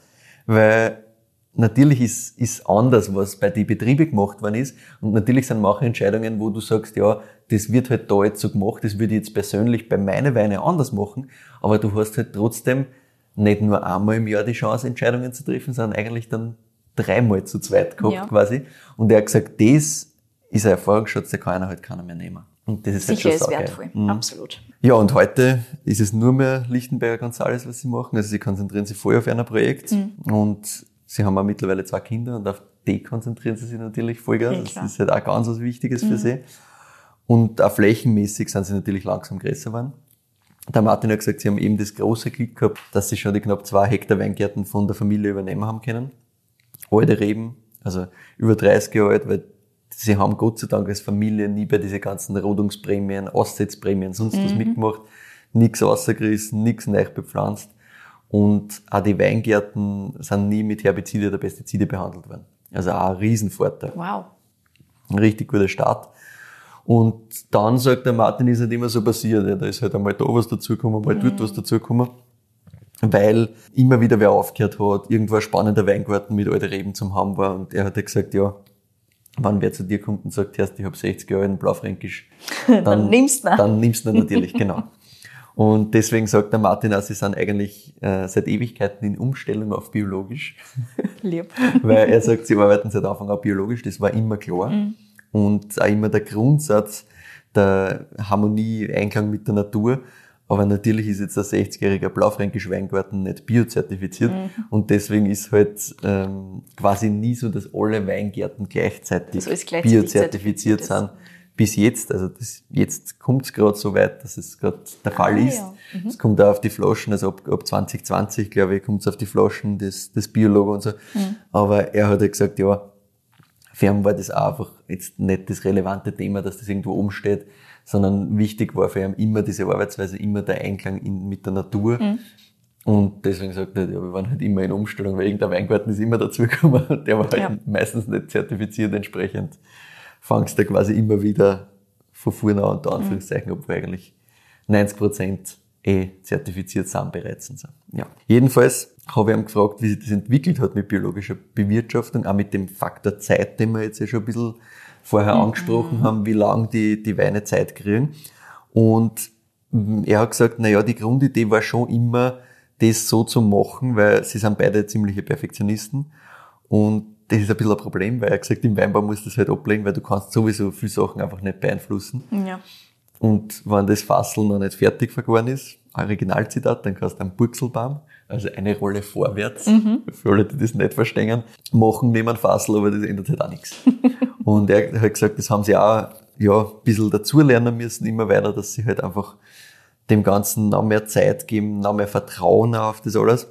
weil natürlich ist, ist anders, was bei den Betrieben gemacht worden ist. Und natürlich sind manche Entscheidungen, wo du sagst, ja, das wird halt da jetzt so gemacht, das würde ich jetzt persönlich bei meinen Weinen anders machen. Aber du hast halt trotzdem nicht nur einmal im Jahr die Chance, Entscheidungen zu treffen, sondern eigentlich dann dreimal zu zweit gehabt ja. quasi. Und er hat gesagt, das ist ein Erfahrungsschatz, der kann einer halt keiner mehr nehmen. Und das ist Sicher halt schon ist wertvoll, mhm. absolut. Ja, und heute ist es nur mehr Lichtenberger Gonzales, was sie machen. Also sie konzentrieren sich voll auf ein Projekt mhm. und sie haben auch mittlerweile zwei Kinder und auf die konzentrieren sie sich natürlich voll. Ja, das ist halt auch ganz was Wichtiges mhm. für sie. Und auch flächenmäßig sind sie natürlich langsam größer geworden. Der Martin hat gesagt, sie haben eben das große Glück gehabt, dass sie schon die knapp zwei Hektar Weingärten von der Familie übernehmen haben können. Alte Reben, also über 30 Jahre alt, weil sie haben Gott sei Dank als Familie nie bei diese ganzen Rodungsprämien, Aussetzprämien, sonst mhm. was mitgemacht, nichts außergerissen, nichts neu bepflanzt. Und auch die Weingärten sind nie mit Herbizide oder Pestizide behandelt worden. Also auch ein Riesenvorteil. Wow. Ein richtig guter Start. Und dann sagt der Martin, ist nicht immer so passiert. Ja, da ist halt einmal da was dazugekommen, mal mhm. dort was dazugekommen. Weil immer wieder wer aufgehört hat, irgendwo ein spannender Weingarten mit alten Reben zum haben war. Und er hat ja gesagt, ja, wenn wer zu dir kommt und sagt, Herst, ich habe 60 Jahre in Blaufränkisch, dann, dann nimmst du Dann nimmst du natürlich, genau. Und deswegen sagt der Martin auch, sie sind eigentlich äh, seit Ewigkeiten in Umstellung auf biologisch. Lieb. Weil er sagt, sie arbeiten seit Anfang an biologisch, das war immer klar. Mhm. Und auch immer der Grundsatz der Harmonie, Einklang mit der Natur. Aber natürlich ist jetzt ein 60-jähriger Blaufränkisch Weingarten nicht biozertifiziert mhm. und deswegen ist halt ähm, quasi nie so, dass alle Weingärten gleichzeitig, gleichzeitig biozertifiziert sind. Bis jetzt, also das, jetzt kommt es gerade so weit, dass es gerade der Fall ah, ist. Ja. Mhm. Es kommt auch auf die Flaschen, also ab, ab 2020, glaube ich, kommt es auf die Flaschen, das, das Biologo und so. Mhm. Aber er hat ja gesagt, ja, für ihn war das auch einfach jetzt nicht das relevante Thema, dass das irgendwo oben steht sondern wichtig war für ihn immer diese Arbeitsweise, immer der Einklang in, mit der Natur. Mhm. Und deswegen sagt er, ja, wir waren halt immer in Umstellung, weil irgendein Weingarten ist immer dazugekommen. Der war halt ja. meistens nicht zertifiziert, entsprechend fangst du quasi immer wieder von vorne an, unter Anführungszeichen, mhm. obwohl eigentlich 90 Prozent eh zertifiziert sind bereits. Und so. Ja. Jedenfalls habe ich ihn gefragt, wie sich das entwickelt hat mit biologischer Bewirtschaftung, auch mit dem Faktor Zeit, den wir jetzt ja schon ein bisschen vorher mhm. angesprochen haben, wie lange die, die Weine Zeit kriegen. Und er hat gesagt, na ja, die Grundidee war schon immer, das so zu machen, weil sie sind beide ziemliche Perfektionisten. Und das ist ein bisschen ein Problem, weil er gesagt, im Weinbau musst du das halt ablegen, weil du kannst sowieso viele Sachen einfach nicht beeinflussen. Ja. Und wenn das Fassel noch nicht fertig vergoren ist, Originalzitat, dann kannst du einen Burkselbaum, also eine Rolle vorwärts, mhm. für alle, die das nicht verstehen, machen neben einem Fassel, aber das ändert halt auch nichts. Und er hat gesagt, das haben sie auch ja, ein bisschen dazulernen müssen, immer weiter, dass sie halt einfach dem Ganzen noch mehr Zeit geben, noch mehr Vertrauen auf das alles.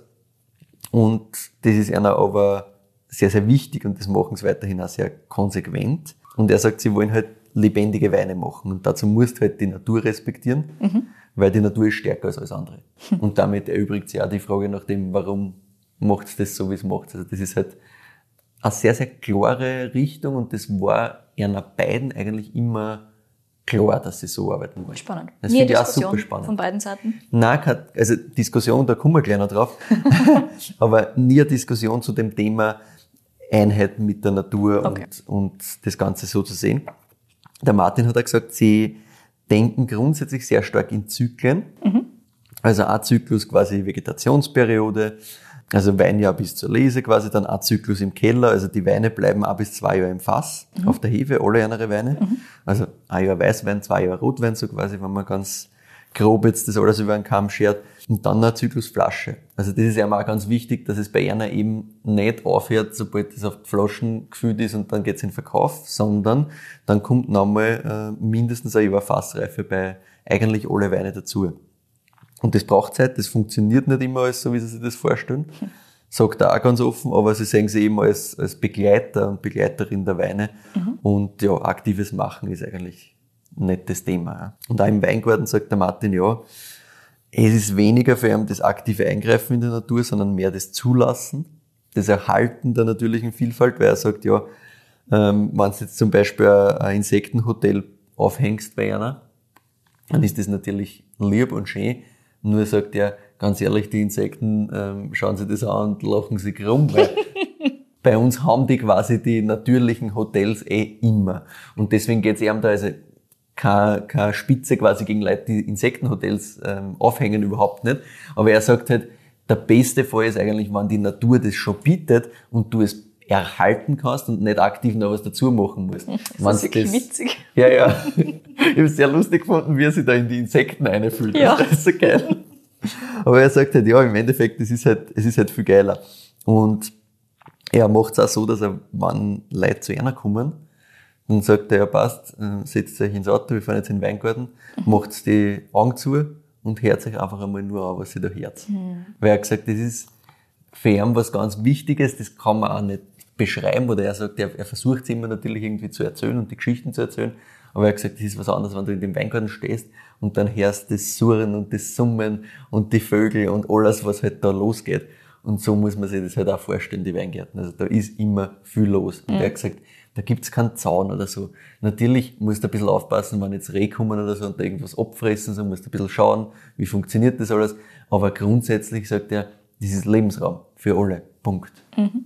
Und das ist einer aber sehr, sehr wichtig und das machen sie weiterhin auch sehr konsequent. Und er sagt, sie wollen halt lebendige Weine machen. Und dazu musst du halt die Natur respektieren, mhm. weil die Natur ist stärker als alles andere. Und damit erübrigt sich auch die Frage nach dem, warum macht es das so, wie es macht. Also das ist halt eine sehr, sehr klare Richtung und das war einer beiden eigentlich immer klar, dass sie so arbeiten wollen. Spannend. Das finde ich auch super spannend. Von beiden Seiten? Nein, also Diskussion, da kommen wir gleich noch drauf. Aber nie eine Diskussion zu dem Thema Einheit mit der Natur okay. und, und das Ganze so zu sehen. Der Martin hat auch gesagt, sie denken grundsätzlich sehr stark in Zyklen. Mhm. Also ein Zyklus quasi Vegetationsperiode, also Weinjahr bis zur Lese quasi, dann ein Zyklus im Keller, also die Weine bleiben ein bis zwei Jahre im Fass, mhm. auf der Hefe, alle andere Weine. Mhm. Also ein Jahr Weißwein, zwei Jahre Rotwein, so quasi, wenn man ganz grob jetzt das alles über einen Kamm schert. Und dann eine Zyklusflasche. Also das ist ja auch ganz wichtig, dass es bei einer eben nicht aufhört, sobald das auf die Flaschen gefüllt ist und dann geht's in den Verkauf, sondern dann kommt nochmal äh, mindestens ein Jahr Fassreife bei eigentlich alle Weine dazu. Und das braucht Zeit, das funktioniert nicht immer alles so, wie Sie sich das vorstellen. Sagt er auch ganz offen, aber Sie sehen sie eben als, als Begleiter und Begleiterin der Weine. Mhm. Und ja, aktives Machen ist eigentlich das Thema. Und auch im Weingarten sagt der Martin, ja, es ist weniger für ihn das aktive Eingreifen in der Natur, sondern mehr das Zulassen, das Erhalten der natürlichen Vielfalt, weil er sagt, ja, ähm, wenn du jetzt zum Beispiel ein Insektenhotel aufhängst bei einer, dann ist das natürlich lieb und schön, nur sagt er, ganz ehrlich, die Insekten ähm, schauen sich das an und lachen sich rum, weil bei uns haben die quasi die natürlichen Hotels eh immer. Und deswegen geht es eben da also keine, keine Spitze quasi gegen Leute, die Insektenhotels ähm, aufhängen, überhaupt nicht. Aber er sagt halt, der beste Fall ist eigentlich, wenn die Natur das schon bietet und du es erhalten kannst und nicht aktiv noch was dazu machen musst. Das ist wirklich das, witzig. Ja, ja. ich habe es sehr lustig gefunden, wie er sich da in die Insekten einfühlt. Ja. Das ist so geil. Aber er sagt halt, ja, im Endeffekt, es ist halt, es ist halt viel geiler. Und er macht es auch so, dass er, wenn Leute zu einer kommen, dann sagt er, ja passt, äh, setzt euch ins Auto, wir fahren jetzt in den Weingarten, mhm. macht die Augen zu und hört sich einfach einmal nur an, was sie da hört. Mhm. Weil er gesagt, das ist für ihn was ganz Wichtiges, das kann man auch nicht beschreiben, oder er sagt, er, er versucht es immer natürlich irgendwie zu erzählen und die Geschichten zu erzählen, aber er hat gesagt, das ist was anderes, wenn du in dem Weingarten stehst und dann hörst das Surren und das Summen und die Vögel und alles, was halt da losgeht. Und so muss man sich das halt auch vorstellen, die Weingärten. Also da ist immer viel los. Und mhm. er hat gesagt, da gibt's keinen Zaun oder so. Natürlich musst du ein bisschen aufpassen, wenn jetzt Reh kommen oder so und da irgendwas abfressen, so musst du ein bisschen schauen, wie funktioniert das alles. Aber grundsätzlich sagt er, das ist Lebensraum für alle. Punkt. Mhm.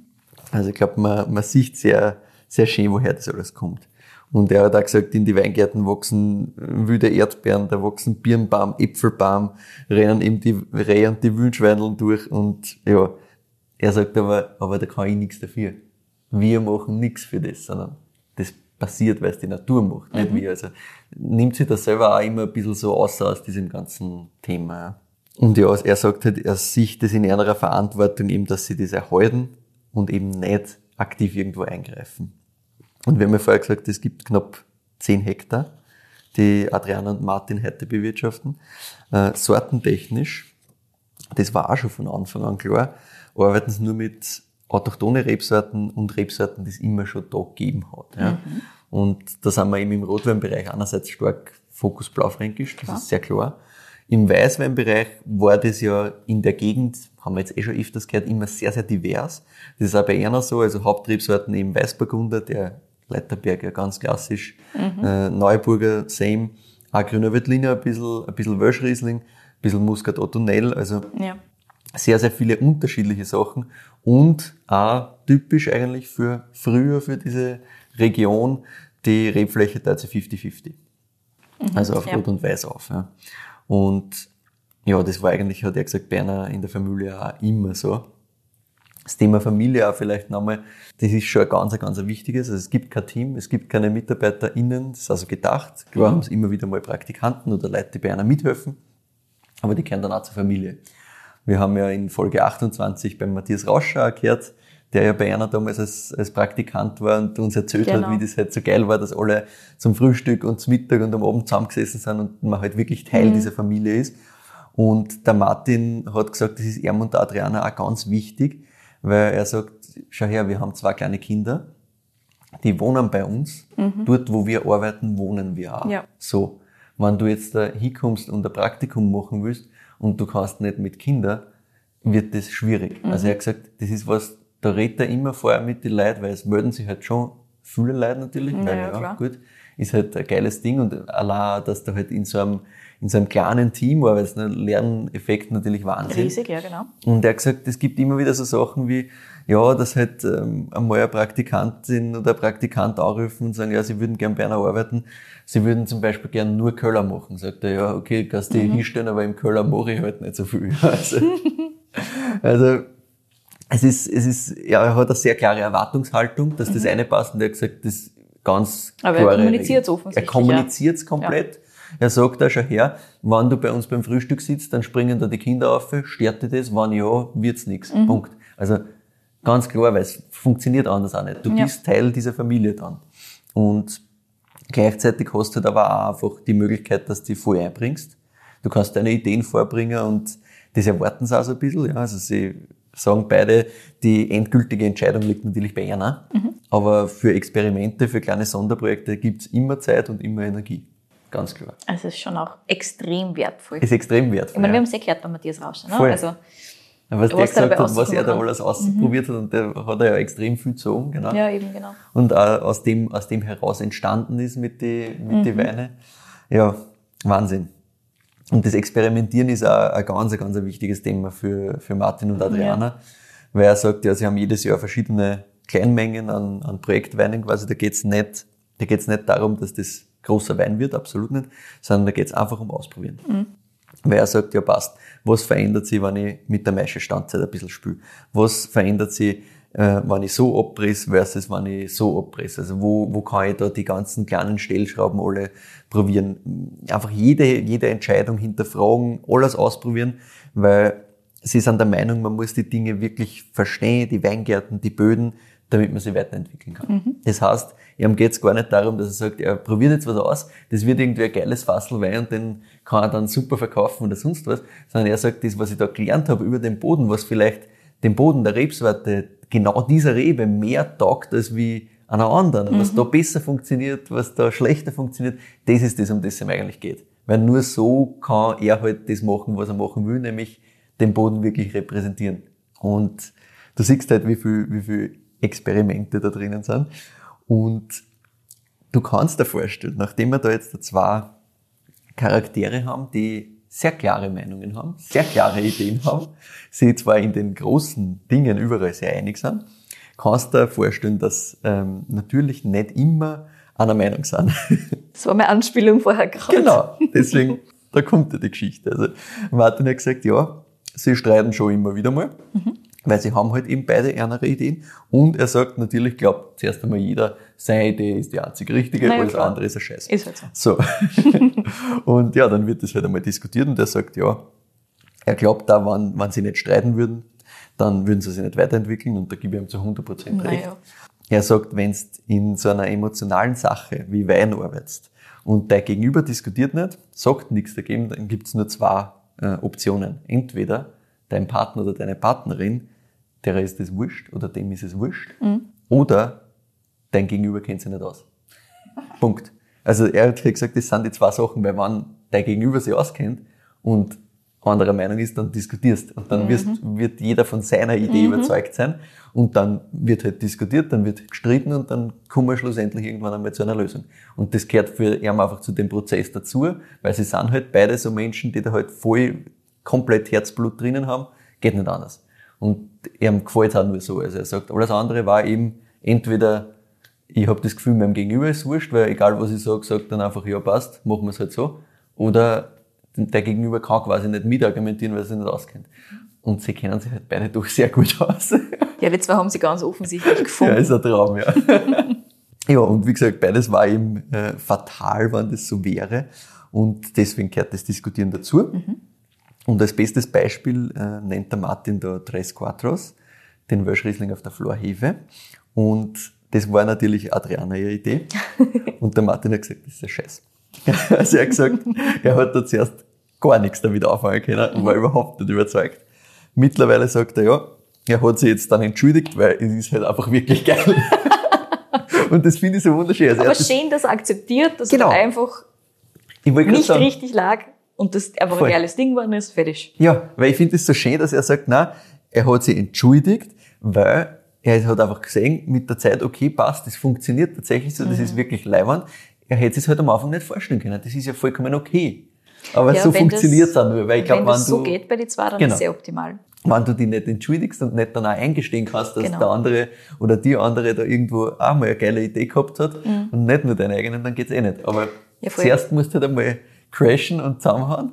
Also ich glaube, man, man sieht sehr, sehr schön, woher das alles kommt. Und er hat auch gesagt, in die Weingärten wachsen wilde Erdbeeren, da wachsen Birnbaum, Äpfelbaum, rennen eben die Rehe und die Wildschweineln durch und ja, er sagt aber, aber da kann ich nichts dafür. Wir machen nichts für das, sondern das passiert, weil es die Natur macht, nicht mhm. wir. Also nimmt sich das selber auch immer ein bisschen so aus aus diesem ganzen Thema. Und ja, er sagt halt, er sieht das in einer Verantwortung eben, dass sie das erhalten und eben nicht aktiv irgendwo eingreifen. Und wir haben ja vorher gesagt, es gibt knapp 10 Hektar, die Adriana und Martin heute bewirtschaften. Äh, sortentechnisch, das war auch schon von Anfang an klar, arbeiten sie nur mit autochtone Rebsorten und Rebsorten, die es immer schon da gegeben hat. Ja. Mhm. Und da sind wir eben im Rotweinbereich einerseits stark Fokus Blaufränkisch, das klar. ist sehr klar. Im Weißweinbereich war das ja in der Gegend, haben wir jetzt eh schon öfters gehört, immer sehr, sehr divers. Das ist auch bei einer so, also Haupttriebsorten eben Weißburgunder, der Leiterberg ja ganz klassisch, mhm. äh, Neuburger, same, auch Grüner Veltliner, ein bisschen, ein bisschen Wölschriesling, ein bisschen Muscat Ottonell, also ja. Sehr, sehr viele unterschiedliche Sachen und auch typisch eigentlich für früher, für diese Region, die Rebfläche teilt sich 50-50. Mhm, also auf ja. Rot und Weiß auf. Ja. Und ja, das war eigentlich, hat er gesagt, Berner in der Familie auch immer so. Das Thema Familie auch vielleicht nochmal, das ist schon ein ganz, ganz wichtiges. Also es gibt kein Team, es gibt keine MitarbeiterInnen, das ist also gedacht. Klar mhm. haben es immer wieder mal Praktikanten oder Leute, die bei einer mithelfen. aber die gehören dann auch zur Familie. Wir haben ja in Folge 28 beim Matthias Rauscher gehört, der ja bei einer damals als, als Praktikant war und uns erzählt Genau. hat, wie das halt so geil war, dass alle zum Frühstück und zum Mittag und am Abend zusammengesessen sind und man halt wirklich Teil dieser Familie ist. Und der Martin hat gesagt, das ist ihm und der Adriana auch ganz wichtig, weil er sagt, schau her, wir haben zwei kleine Kinder, die wohnen bei uns. Dort, wo wir arbeiten, wohnen wir auch. Ja. So. Wenn du jetzt da hinkommst und ein Praktikum machen willst und du kannst nicht mit Kindern, wird das schwierig. Also er hat gesagt, das ist was, da redet er immer vorher mit den Leuten, weil es melden sich halt schon viele Leute natürlich, weil ja, ja, klar. gut, ist halt ein geiles Ding und allein, dass du halt in so einem, in so einem kleinen Team arbeitest, ne, Lerneffekt natürlich Wahnsinn. Riesig, ja, genau. Und er hat gesagt, es gibt immer wieder so Sachen wie, ja, dass halt ähm, einmal eine Praktikantin oder ein Praktikant anrufen und sagen, ja, sie würden gern bei einer arbeiten. Sie würden zum Beispiel gern nur Köller machen. Sagt er, ja, okay, kannst Mhm. dich hinstellen, aber im Köller mache ich halt nicht so viel. Also, also es ist, es ist, ja, er hat eine sehr klare Erwartungshaltung, dass das eine passt und er hat gesagt, das ist ganz Mhm. Aber er klare kommuniziert's Regel. offensichtlich, Er kommuniziert es komplett. Er sagt da schon her, wenn du bei uns beim Frühstück sitzt, dann springen da die Kinder auf, stört dich das? Wenn ja, wird's nix. Mhm. Punkt. Also ganz klar, weil es funktioniert anders auch nicht. Du Ja. bist Teil dieser Familie dann. Und gleichzeitig hast du halt aber auch einfach die Möglichkeit, dass du dich voll einbringst. Du kannst deine Ideen vorbringen und das erwarten sie auch so ein bisschen. Ja. Also sie sagen beide, die endgültige Entscheidung liegt natürlich bei einer. Mhm. Aber für Experimente, für kleine Sonderprojekte gibt's immer Zeit und immer Energie. Ganz klar. Also es ist schon auch extrem wertvoll. Ist extrem wertvoll. Ich meine, wir ja. haben es eh gehört bei Matthias Rausch. Ne? Voll. Also, was der gesagt hat, was er da alles ausprobiert hat und der hat er ja extrem viel gezogen, genau. ja, eben genau. Und auch aus dem, aus dem heraus entstanden ist mit die, mit die Weine. Ja, Wahnsinn. Und das Experimentieren ist auch ein ganz, ganz ein wichtiges Thema für, für Martin und Adriana, weil er sagt, ja, sie haben jedes Jahr verschiedene Kleinmengen an, an Projektweinen quasi. Da geht's nicht, da geht's nicht darum, dass das großer Wein wird, absolut nicht, sondern da geht's einfach um Ausprobieren. Weil er sagt, ja passt, was verändert sich, wenn ich mit der Maischestandzeit ein bisschen spüle? Was verändert sich, äh, wenn ich so abpresse versus wenn ich so abpresse? Also wo, wo kann ich da die ganzen kleinen Stellschrauben alle probieren? Einfach jede, jede Entscheidung hinterfragen, alles ausprobieren, weil sie sind der Meinung, man muss die Dinge wirklich verstehen, die Weingärten, die Böden, damit man sie weiterentwickeln kann. Das heißt, ihm geht's gar nicht darum, dass er sagt, er probiert jetzt was aus, das wird irgendwie ein geiles Fassel Wein und den kann er dann super verkaufen oder sonst was, sondern er sagt, das, was ich da gelernt habe über den Boden, was vielleicht dem Boden der Rebsorte genau dieser Rebe mehr taugt als wie einer anderen, was da besser funktioniert, was da schlechter funktioniert, das ist das, um das es ihm eigentlich geht. Weil nur so kann er halt das machen, was er machen will, nämlich den Boden wirklich repräsentieren. Und du siehst halt, wie viel, wie viel Experimente da drinnen sind. Und du kannst dir vorstellen, nachdem wir da jetzt zwei Charaktere haben, die sehr klare Meinungen haben, sehr klare Ideen haben, sie zwar in den großen Dingen überall sehr einig sind, kannst du dir vorstellen, dass ähm, natürlich nicht immer einer Meinung sind. Das war meine Anspielung vorher gerade. Genau, deswegen, da kommt ja die Geschichte. Also Martin hat gesagt, ja, sie streiten schon immer wieder mal, weil sie haben halt eben beide andere Ideen. Und er sagt natürlich, glaubt zuerst einmal jeder, seine Idee ist die einzig richtige, Na ja, alles klar. andere ist ein Scheiß. Ist halt so. So. und ja, dann wird das halt einmal diskutiert und er sagt, ja, er glaubt da, wenn, wenn sie nicht streiten würden, dann würden sie sich nicht weiterentwickeln und da gebe ich ihm zu 100% recht. Naja. Er sagt, wenn du in so einer emotionalen Sache wie Wein arbeitest und dein Gegenüber diskutiert nicht, sagt nichts dagegen, dann gibt's nur zwei äh, Optionen. Entweder dein Partner oder deine Partnerin, der ist es wurscht oder dem ist es wurscht, oder dein Gegenüber kennt sich nicht aus. Punkt. Also er hat gesagt, das sind die zwei Sachen, weil wenn dein Gegenüber sich auskennt und anderer Meinung ist, dann diskutierst. Und dann wirst, wird jeder von seiner Idee überzeugt sein. Und dann wird halt diskutiert, dann wird gestritten und dann kommen wir schlussendlich irgendwann einmal zu einer Lösung. Und das gehört für ihn einfach zu dem Prozess dazu, weil sie sind halt beide so Menschen, die da halt voll komplett Herzblut drinnen haben. Geht nicht anders. Und ihm gefällt auch nur so. Also er sagt, alles andere war eben entweder ich habe das Gefühl, meinem Gegenüber ist wurscht, weil egal was ich sage, sagt dann einfach, ja passt, machen wir es halt so. Oder der Gegenüber kann quasi nicht mitargumentieren, weil er sich nicht auskennt. Und sie kennen sich halt beide doch sehr gut aus. Ja, die zwei haben sie ganz offensichtlich gefunden. ja, ist ein Traum, ja. ja, und wie gesagt, beides war ihm äh, fatal, wenn das so wäre. Und deswegen gehört das Diskutieren dazu. Und als bestes Beispiel äh, nennt der Martin da Tres Quattros, den Welschriesling auf der Florhefe. Und das war natürlich Adriana ihre Idee. Und der Martin hat gesagt, das ist ein Scheiß. Also er hat gesagt, er hat da zuerst gar nichts damit anfangen können und war überhaupt nicht überzeugt. Mittlerweile sagt er, ja, er hat sich jetzt dann entschuldigt, weil es ist halt einfach wirklich geil. und das finde ich so wunderschön. Also er Aber schön, dass er akzeptiert, dass Genau. er einfach nicht sagen, richtig lag und das einfach Voll. ein geiles Ding geworden ist, fertig. Ja, weil ich finde es so schön, dass er sagt, na, er hat sich entschuldigt, weil er hat einfach gesehen, mit der Zeit, okay, passt, das funktioniert tatsächlich so, Mhm. das ist wirklich leibend. Er hätte es halt am Anfang nicht vorstellen können. Das ist ja vollkommen okay. Aber Ja, so wenn funktioniert es auch nur, weil ich Wenn glaube, wenn, das so du, geht bei den zwei, dann Genau. ist es sehr optimal. wenn du dich nicht entschuldigst und nicht dann auch eingestehen kannst, dass Genau. der andere oder die andere da irgendwo auch mal eine geile Idee gehabt hat Mhm. und nicht nur deine eigenen, dann geht's eh nicht. Aber Ja, zuerst musst du halt einmal crashen und zusammenhauen.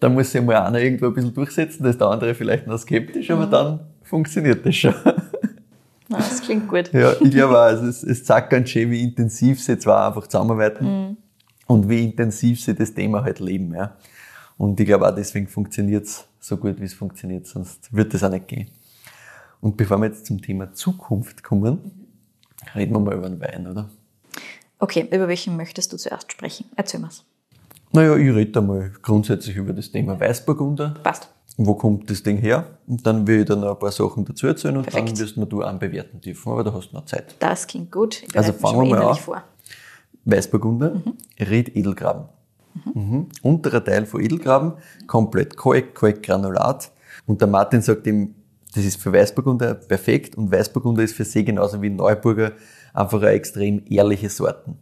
Dann muss sich mal einer irgendwo ein bisschen durchsetzen, da ist der andere vielleicht noch skeptisch, Mhm. aber dann funktioniert das schon. Na, das klingt gut. ja, ich glaube auch, also es, es zeigt ganz schön, wie intensiv sie zwar einfach zusammenarbeiten Mhm. und wie intensiv sie das Thema halt leben. Ja. Und ich glaube auch, deswegen funktioniert's so gut, wie es funktioniert, sonst wird das auch nicht gehen. Und bevor wir jetzt zum Thema Zukunft kommen, reden wir mal über den Wein, oder? Okay, über welchen möchtest du zuerst sprechen? Erzähl mal's. Naja, ich rede einmal grundsätzlich über das Thema Weißburgunder. Passt. Wo kommt das Ding her? Und dann will ich dann noch ein paar Sachen dazu erzählen und Perfekt. dann wirst mir du einen bewerten dürfen, aber da hast du noch Zeit. Das klingt gut. Ich Also fangen wir mal an. vor. Weißburgunder, Ried Edelgraben. Mhm. Unterer Teil von Edelgraben, komplett Kalk, Kalkgranulat. Und der Martin sagt ihm, das ist für Weißburgunder perfekt und Weißburgunder ist für sie genauso wie Neuburger einfach eine extrem ehrliche Sorten.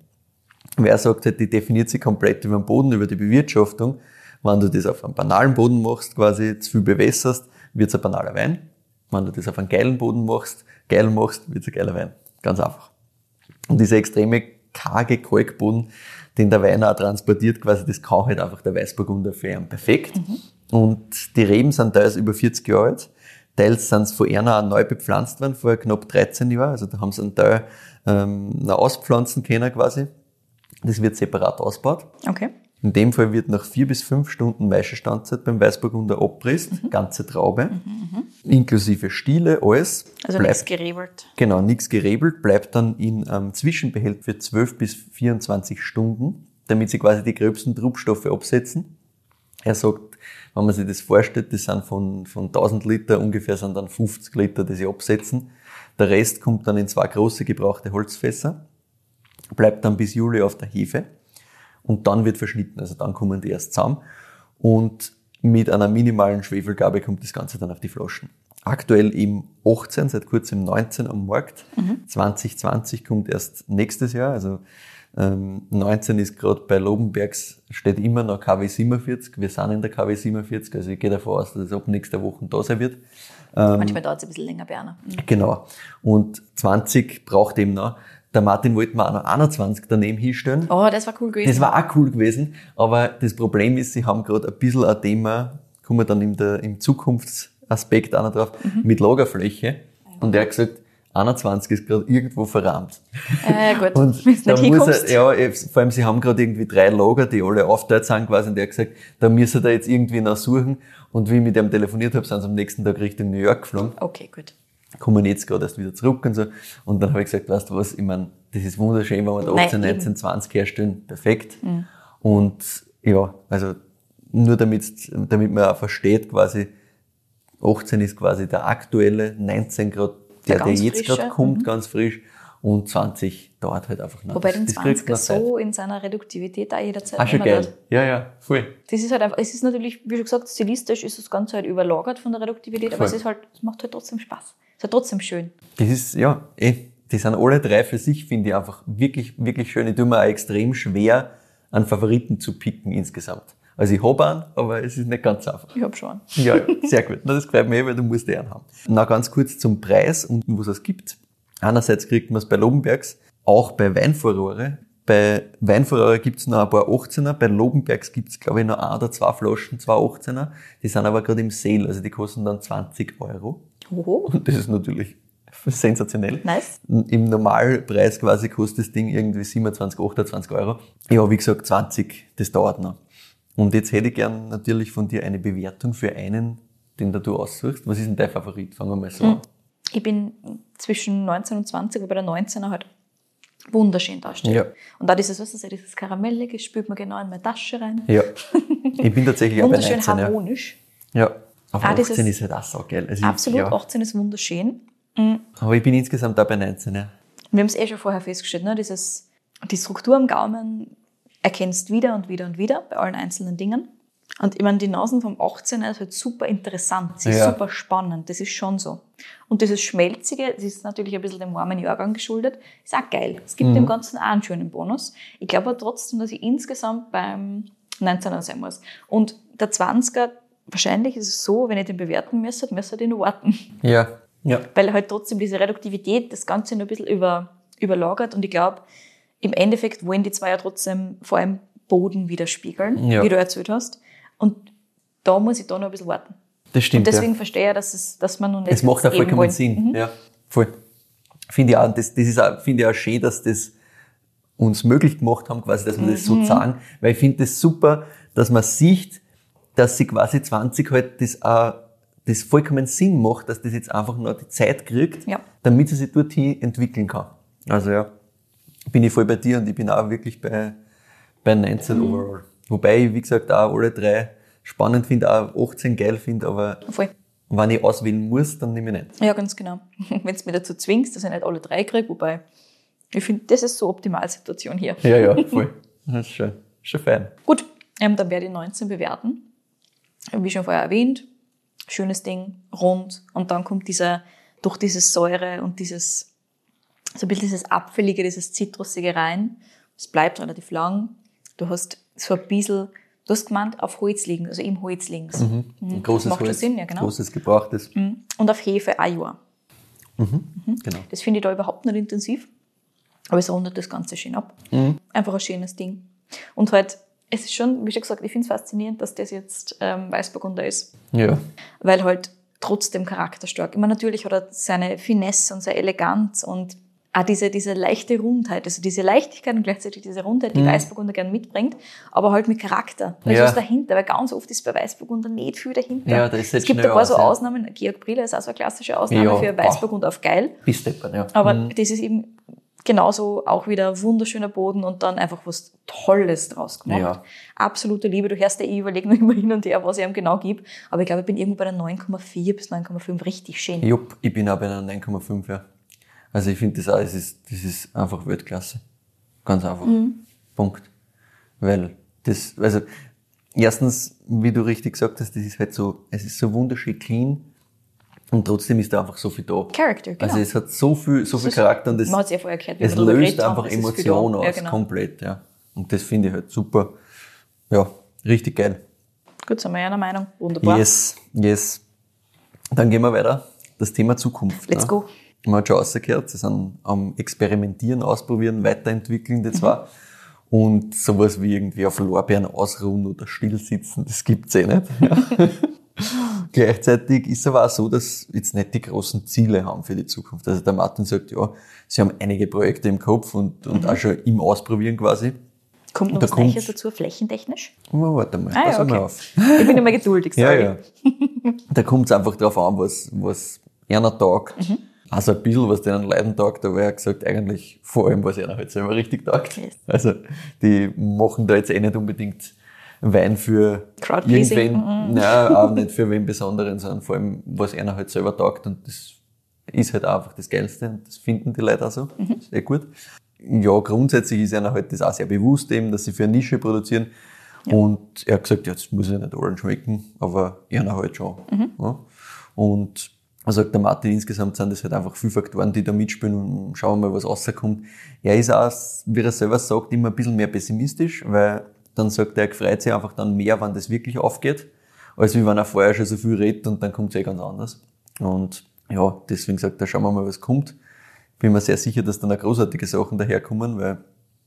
Wer sagt halt, die definiert sich komplett über den Boden, über die Bewirtschaftung. Wenn du das auf einem banalen Boden machst, quasi zu viel bewässerst, wird's ein banaler Wein. Wenn du das auf einem geilen Boden machst, geil machst, wird's ein geiler Wein. Ganz einfach. Und dieser extreme karge Kalkboden, den der Wein auch transportiert, quasi, das kann halt einfach der Weißburgunder für ihn perfekt. Und die Reben sind teils über 40 Jahre alt. Teils sind sie von einer auch neu bepflanzt worden, vor knapp 13 Jahren. Also da haben sie einen Teil ähm, noch auspflanzen können quasi. Das wird separat ausgebaut. Okay. In dem Fall wird nach vier bis fünf Stunden Maischestandzeit beim Weißburgunder abgepresst, ganze Traube, inklusive Stiele, alles. Also nichts gerebelt. Genau, nichts gerebelt, bleibt dann in einem Zwischenbehälter für 12 bis 24 Stunden, damit sie quasi die gröbsten Trubstoffe absetzen. Er sagt, wenn man sich das vorstellt, das sind von, von 1000 Liter ungefähr sind dann 50 Liter, die sie absetzen. Der Rest kommt dann in zwei große gebrauchte Holzfässer, bleibt dann bis Juli auf der Hefe und dann wird verschnitten, also dann kommen die erst zusammen und mit einer minimalen Schwefelgabe kommt das Ganze dann auf die Flaschen. Aktuell im 18, seit kurzem 19 am Markt. 2020 kommt erst nächstes Jahr, also ähm, 19 ist gerade bei Lobenbergs, steht immer noch KW 47. Wir sind in der KW 47, also ich gehe davon aus, dass es ab nächster Woche da sein wird. Ähm, Manchmal dauert es ein bisschen länger, Berner. Mhm. Genau. Und 20 braucht eben noch. Der Martin wollte mir auch noch 21 daneben hinstellen. Oh, das war cool gewesen. Das war auch cool gewesen, aber das Problem ist, sie haben gerade ein bisschen ein Thema, kommen wir dann in der, im Zukunftsaspekt auch noch drauf, mit Lagerfläche. Und er hat gesagt, 21 ist gerade irgendwo verrammt. äh, gut, Und da nicht muss er, ja, eh, vor allem, sie haben gerade irgendwie drei Lager, die alle aufteilt sind quasi, und er hat gesagt, da müssen da jetzt irgendwie noch suchen. Und wie ich mit ihm telefoniert habe, sind sie am nächsten Tag Richtung New York geflogen Okay, gut. Kommen jetzt gerade erst wieder zurück und so. Und dann habe ich gesagt, weißt du was, ich meine, das ist wunderschön, wenn wir da Nein, 18, eben. 19, 20 herstellen, perfekt. Und ja, also nur damit, damit man auch versteht, quasi 18 ist quasi der aktuelle, 19 gerade der, Der der jetzt gerade kommt, ganz frisch. Und 20 dauert halt einfach noch. Wobei Das- den das kriegt 20er noch Zeit. so in seiner Reduktivität auch jederzeit Ah, schon geil. wird. Ja, ja, voll. Das ist halt einfach, es ist natürlich, wie schon gesagt, stilistisch ist das Ganze halt überlagert von der Reduktivität, aber Voll. es ist halt, es macht halt trotzdem Spaß. Ist halt trotzdem schön. Das ist, ja, eh, die sind alle drei für sich, finde ich einfach wirklich, wirklich schön. Ich tue mir auch extrem schwer, einen Favoriten zu picken insgesamt. Also ich habe einen, aber es ist nicht ganz einfach. Ich hab schon. Ja, ja, sehr gut. Na, das gefällt mir, eh, weil du musst eh einen haben. Na, ganz kurz zum Preis und was es gibt. Einerseits kriegt man es bei Lobenbergs, auch bei Weinfurore. Bei Weinfurore gibt es noch ein paar 18er, bei Lobenbergs gibt es, glaube ich, noch ein oder zwei Flaschen, zwei 18er. Die sind aber gerade im Sale, also die kosten dann 20 Euro. Oho. Und das ist natürlich sensationell. Nice. Im Normalpreis quasi kostet das Ding irgendwie 27, 28 Euro. Ja, wie gesagt, 20, das dauert noch. Und jetzt hätte ich gern natürlich von dir eine Bewertung für einen, den da du aussuchst. Was ist denn dein Favorit? Fangen wir mal so an. Ich bin zwischen 19 und 20, wobei der 19er halt wunderschön dasteht. Ja. Und da dieses, was ist dieses Karamellige spült man genau in meine Tasche rein. Ja. Ich bin tatsächlich auch bei Wunderschön 19. Ja. harmonisch. ja. Aber Ah, 18 dieses- ist halt auch so geil. Also ich- Absolut, Ja. 18 ist wunderschön. Aber ich bin insgesamt auch bei 19. Ja. Wir haben es eh schon vorher festgestellt, ne? Dieses, die Struktur am Gaumen erkennst wieder und wieder und wieder bei allen einzelnen Dingen. Und ich meine, die Nasen vom 18er ist halt super interessant, sie ist Ja. super spannend, das ist schon so. Und dieses Schmelzige, das ist natürlich ein bisschen dem warmen Jahrgang geschuldet, ist auch geil. Es gibt dem Ganzen auch einen schönen Bonus. Ich glaube aber trotzdem, dass ich insgesamt beim 19er sein muss. Und der 20er, wahrscheinlich ist es so, wenn ich den bewerten müsste, müsste ich noch warten Ja. Ja. weil halt trotzdem diese Reduktivität das Ganze noch ein bisschen über, überlagert. Und ich glaube, im Endeffekt wollen die zwei ja trotzdem vor allem Boden widerspiegeln, Ja. wie du erzählt hast. Und da muss ich da noch ein bisschen warten. Das stimmt. Und deswegen ja. verstehe ich, dass, es, dass man noch nicht Es macht auch vollkommen wollen. Sinn. Mhm. Ja, voll. Finde ich auch, das, das ist auch, finde ich auch schön, dass das uns möglich gemacht haben, quasi, dass wir das Mhm. so sagen, weil ich finde das super, dass man sieht, dass sie quasi 20 halt das auch, das vollkommen Sinn macht, dass das jetzt einfach nur die Zeit kriegt, Ja. damit sie sich dorthin entwickeln kann. Also ja, bin ich voll bei dir und ich bin auch wirklich bei, bei 19 Mhm. overall. Wobei ich, wie gesagt, auch alle drei spannend finde, auch 18 geil finde, aber Voll. wenn ich auswählen muss, dann nehme ich nicht. Ja, ganz genau. Wenn du mir dazu zwingst, dass ich nicht alle drei kriege, wobei ich finde, das ist so Optimalsituation hier. Ja, ja, voll. Das ist schon, schon fein. Gut, ähm, dann werde ich 19 bewerten. Wie schon vorher erwähnt, schönes Ding, rund. Und dann kommt dieser, durch dieses Säure und dieses, so ein bisschen dieses Apfelige, dieses Zitrusige rein. Es bleibt relativ lang. Du hast so ein bisschen, du hast gemeint, auf Holz liegen, also im Holz liegen. Ein großes Macht schon Holz, Sinn, ja, genau. großes gebrauchtes. Mhm. Und auf Hefe ein Jahr. Genau. Das finde ich da überhaupt nicht intensiv. Aber es rundet das Ganze schön ab. Mhm. Einfach ein schönes Ding. Und halt, es ist schon, wie schon gesagt, ich finde es faszinierend, dass das jetzt ähm, Weißburgunder ist. Ja. Weil halt trotzdem charakterstark. Meine, natürlich hat er seine Finesse und seine Eleganz und auch diese, diese leichte Rundheit, also diese Leichtigkeit und gleichzeitig diese Rundheit, die Weißburgunder gern mitbringt, aber halt mit Charakter. Da Mhm. Ja. ist was dahinter, weil ganz oft ist bei Weißburgunder nicht viel dahinter. Ja, da ist halt es gibt ein paar aus, so ja. Ausnahmen, Georg Briller ist auch so eine klassische Ausnahme Ja, für. Weißburgunder auf geil. Bis deppern, ja. Aber das ist eben genauso auch wieder wunderschöner Boden und dann einfach was Tolles draus gemacht. Ja. Absolute Liebe. Du hörst ja, ich überlege noch immer hin und her, was ich ihm genau gebe. Aber ich glaube, ich bin irgendwo bei der 9,4 bis 9,5 richtig schön. Jupp, ich bin auch bei einer 9,5, ja. Also ich finde das auch, das ist, das ist einfach Weltklasse. Ganz einfach. Mhm. Punkt. Weil das, also, erstens, wie du richtig gesagt hast, das ist halt so, es ist so wunderschön clean und trotzdem ist da einfach so viel da. Character, genau. Also es hat so viel, so viel Charakter und es, man hat's ja vorher gehört, wie es löst haben, einfach viel Emotionen aus, Ja, genau. komplett, ja. Und das finde ich halt super. Ja, richtig geil. Gut, sind wir ja einer Meinung. Wunderbar. Yes, yes. Dann gehen wir weiter. Das Thema Zukunft. Let's ne? go. Man hat schon rausgehört, sie sind am Experimentieren, Ausprobieren, Weiterentwickeln, die Mhm. zwei. Und sowas wie irgendwie auf Lorbeeren ausruhen oder stillsitzen, das gibt's eh nicht. Ja. Gleichzeitig ist aber auch so, dass jetzt nicht die großen Ziele haben für die Zukunft. Also der Martin sagt, ja, sie haben einige Projekte im Kopf und, und Mhm. auch schon im Ausprobieren quasi. Kommt noch Da was kommt- Neues dazu, flächentechnisch? Oh, warte mal, Ah, pass ja, mal okay. auf. Ich bin immer geduldig, Ja, sorry. ja. Da kommt es einfach drauf an, was, was einer taugt. Mhm. Also ein bisschen, was denen Leiden taugt, aber er hat gesagt, eigentlich vor allem, was einer halt selber richtig taugt. Yes. Also, die machen da jetzt eh nicht unbedingt Wein für irgendwen, nein, auch nicht für wen Besonderen, sondern vor allem, was einer halt selber taugt und das ist halt einfach das Geilste und das finden die Leute auch so. Das ist eh gut. Ja, grundsätzlich ist einer halt das auch sehr bewusst eben, dass sie für eine Nische produzieren. Und er hat gesagt, ja, das muss ja nicht allen schmecken, aber einer halt schon. Ja. Und er sagt der Martin, insgesamt sind das halt einfach viele Faktoren, die da mitspielen und schauen wir mal, was rauskommt. Er ist auch, wie er selber sagt, immer ein bisschen mehr pessimistisch, weil dann sagt er, er freut sich einfach dann mehr, wenn das wirklich aufgeht, als wie wenn er vorher schon so viel redet und dann kommt es eh ganz anders. Und ja, deswegen sagt er, schauen wir mal, was kommt. Bin mir sehr sicher, dass dann auch großartige Sachen daherkommen, weil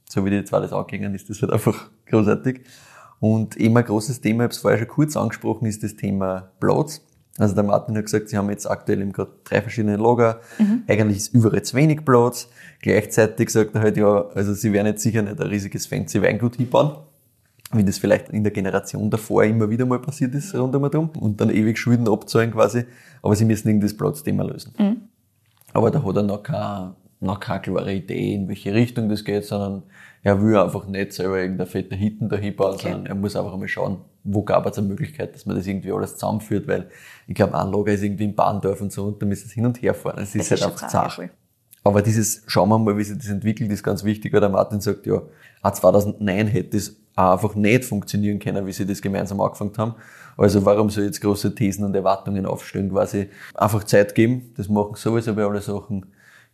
so wie die zwei das angehen, ist das halt einfach großartig. Und eben ein großes Thema, ich habe es vorher schon kurz angesprochen, ist das Thema Platz. Also der Martin hat gesagt, sie haben jetzt aktuell eben gerade drei verschiedene Lager. Eigentlich ist überall zu wenig Platz. Gleichzeitig sagt er halt, ja, also sie werden jetzt sicher nicht ein riesiges fancy Weingut hinbauen. wie das vielleicht in der Generation davor immer wieder mal passiert ist, rundum und dann ewig Schulden abzahlen quasi, aber sie müssen irgendwie das Platzthema lösen. Mhm. Aber da hat er noch keine, noch keine klare Idee, in welche Richtung das geht, sondern er will einfach nicht selber irgendeine fette Hitten da hinbauen, okay. sondern er muss einfach einmal schauen, wo gab es eine Möglichkeit, dass man das irgendwie alles zusammenführt, weil ich glaube, ein Lager ist irgendwie in Bahndorf und so und da müssen es hin und her fahren. Es ist halt einfach zart. Aber dieses, schauen wir mal, wie sich das entwickelt, ist ganz wichtig, weil der Martin sagt, ja, auch 2009 hätte es einfach nicht funktionieren können, wie sie das gemeinsam angefangen haben. Also warum soll jetzt große Thesen und Erwartungen aufstellen, quasi einfach Zeit geben, das machen sowieso bei alle Sachen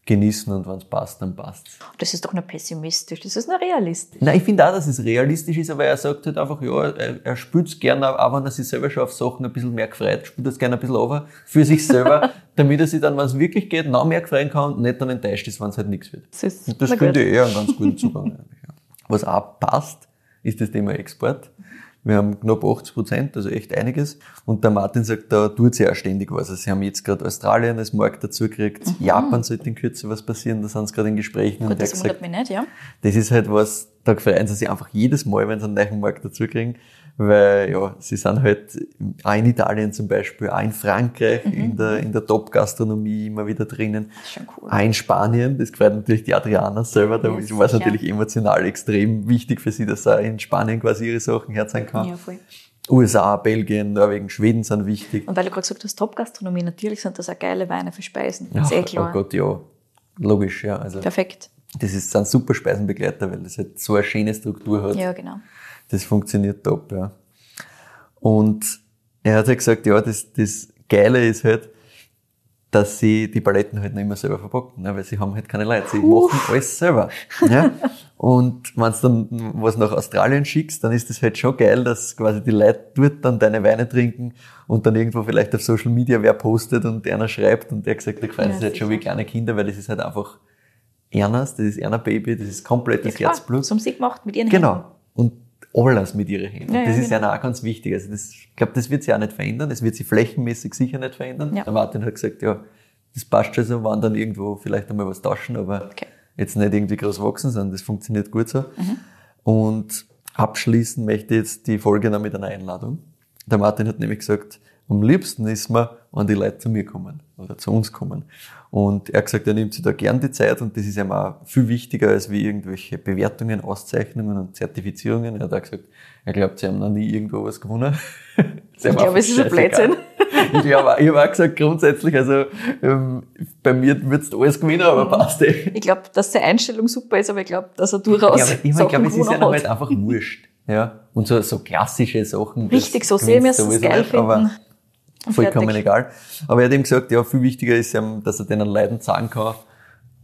genießen und wenn es passt, dann passt Das ist doch nur pessimistisch, das ist nur realistisch. Nein, ich finde auch, dass es realistisch ist, aber er sagt halt einfach, ja, er, er spürt es gerne, auch wenn er sich selber schon auf Sachen ein bisschen mehr gefreut, spürt es gerne ein bisschen over für sich selber, damit er sich dann, wenn es wirklich geht, noch mehr gefreuen kann und nicht dann enttäuscht ist, wenn es halt nichts wird. Das, ist und das finde ich eher einen ganz guten Zugang. Was auch passt, ist das Thema Export. Wir haben knapp 80 Prozent, also echt einiges. Und der Martin sagt, da tut sie auch ständig was. Also sie haben jetzt gerade Australien als Markt dazu gekriegt. Mhm. Japan sollte in Kürze was passieren, da sind sie gerade in Gesprächen. Gut, und das wundert mich nicht, ja. Das ist halt was, da freuen sie sich einfach jedes Mal, wenn sie einen neuen Markt dazu kriegen weil ja, sie sind halt auch in Italien zum Beispiel, auch in Frankreich, mhm. in der, in der Top-Gastronomie immer wieder drinnen. Das ist schon cool. Auch in Spanien, das gefällt natürlich die Adriana selber, da yes, war es natürlich emotional extrem wichtig für sie, dass auch in Spanien quasi ihre Sachen herzeigen kann. Ja, voll. USA, Belgien, Norwegen, Schweden sind wichtig. Und weil du gerade gesagt hast, Top-Gastronomie, natürlich sind das auch geile Weine für Speisen. Das ist eh klar. Oh Gott, ja. Logisch, ja. Also, Perfekt. Das ist, sind super Speisenbegleiter, weil das halt so eine schöne Struktur hat. Ja, genau das funktioniert top, ja. Und er hat ja gesagt, ja, das, das Geile ist halt, dass sie die Paletten halt nicht mehr selber verpacken, ne, weil sie haben halt keine Leute, sie uh. machen alles selber. Ja. Und wenn du dann was nach Australien schickst, dann ist das halt schon geil, dass quasi die Leute dort dann deine Weine trinken und dann irgendwo vielleicht auf Social Media wer postet und einer schreibt und der gesagt, der gefällt ja, halt schon wie kleine Kinder, weil das ist halt einfach Ernst, das ist Erna Baby, das ist komplett das ja, Herzblut. Zum Sieg gemacht mit ihren Genau. Händen. Und alles mit ihren Händen. Ja, das ja, ist genau. ja auch ganz wichtig. Also das, ich glaube, das wird sich auch nicht verändern. Das wird sich flächenmäßig sicher nicht verändern. Ja. Der Martin hat gesagt, ja, das passt schon so, wann dann irgendwo vielleicht einmal was tauschen, aber okay. jetzt nicht irgendwie groß wachsen, sondern das funktioniert gut so. Mhm. Und abschließen möchte ich jetzt die Folge noch mit einer Einladung. Der Martin hat nämlich gesagt, am liebsten ist mir, wenn die Leute zu mir kommen oder zu uns kommen. Und er hat gesagt, er nimmt sich da gern die Zeit und das ist ihm auch viel wichtiger als wie irgendwelche Bewertungen, Auszeichnungen und Zertifizierungen. Er hat auch gesagt, er glaubt, sie haben noch nie irgendwo was gewonnen. ich glaube, es ist ein Blödsinn. ich glaube, ich habe auch gesagt, grundsätzlich, also ähm, bei mir würdest du alles gewinnen, aber passt eh. Ich glaube, dass die Einstellung super ist, aber ich glaube, dass er durchaus. Ja, aber ich glaube, es ist ja halt einfach wurscht. Ja. Und so, so klassische Sachen. Richtig, so sehr wir es geil finden vollkommen fertig. egal. Aber er hat ihm gesagt, ja, viel wichtiger ist, dass er denen Leuten sagen kann,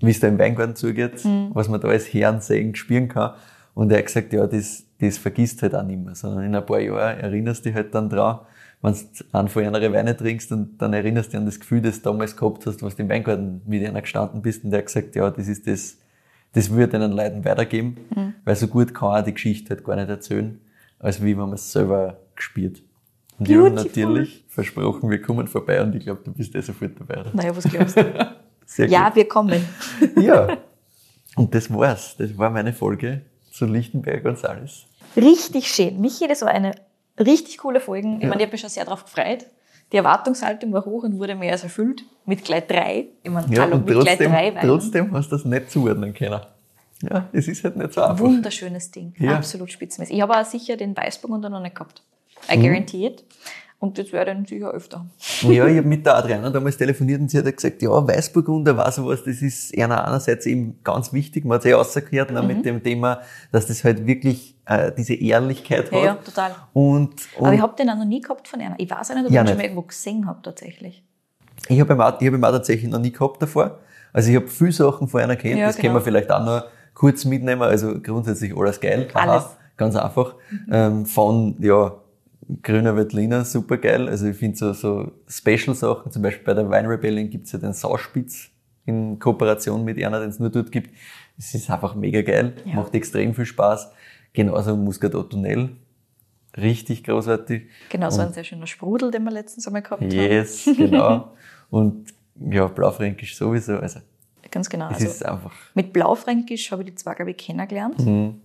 wie es da im Weingarten zugeht, mhm. was man da als Herren sehen, spüren kann. Und er hat gesagt, ja, das, das vergisst halt auch nicht mehr, sondern in ein paar Jahren erinnerst du dich halt dann dran, wenn du einen von Weine trinkst und dann erinnerst du dich an das Gefühl, das du damals gehabt hast, was du im Weingarten mit einer gestanden bist und der hat gesagt, ja, das ist das, das würde den Leuten weitergeben, mhm. weil so gut kann er die Geschichte halt gar nicht erzählen, als wie wenn man es selber gespielt. Haben natürlich versprochen, wir kommen vorbei und ich glaube, du bist eh sofort dabei. Naja, was glaubst du? Sehr ja, gut. wir kommen. ja. Und das war's. Das war meine Folge zu Lichtenberg und alles. Richtig schön. Michi, das war eine richtig coole Folge. Ich ja. meine, ich habe mich schon sehr darauf gefreut. Die Erwartungshaltung war hoch und wurde mehr als erfüllt. Mit gleich drei. Ich meine, ja, hallo, mit trotzdem, gleich drei Weinen. Trotzdem hast du das nicht zuordnen können. Ja, es ist halt nicht so einfach. Wunderschönes Ding. Ja. Absolut spitzenmäßig. Ich habe auch sicher den Weißburgunder noch nicht gehabt. I mhm. guarantee it. Und das wäre dann sicher öfter. Ja, ich habe mit der Adriana damals telefoniert und sie hat gesagt, ja, Weißburgunder war sowas, das ist einer einerseits eben ganz wichtig, man hat es eh rausgehört mhm. mit dem Thema, dass das halt wirklich äh, diese Ehrlichkeit ja, hat. Ja, total. Und, und Aber ich habe den auch noch nie gehabt von einer. Ich weiß auch nicht, ob ja, ich ihn schon mal irgendwo gesehen habe tatsächlich. Ich habe ihn, auch, hab ihn auch tatsächlich noch nie gehabt davor. Also ich habe viele Sachen von einer kennt, ja, das genau. können wir vielleicht auch noch kurz mitnehmen. Also grundsätzlich alles geil. Aha, alles. Ganz einfach. Mhm. Ähm, von, ja, grüner Veltliner, super geil. Also ich finde so, so Special-Sachen, zum Beispiel bei der Wine Rebellion gibt's ja den Sauspitz in Kooperation mit einer, den es nur dort gibt. Es ist einfach mega geil, ja. macht extrem viel Spaß. Genauso Muscadet Tunnel, richtig großartig. Genau, so ein sehr schöner Sprudel, den wir letztens einmal gehabt yes, haben. Yes, genau. Und ja, Blaufränkisch sowieso. Also, Ganz genau. Es also ist einfach. Mit Blaufränkisch habe ich die zwei, glaube ich, kennengelernt. Mhm.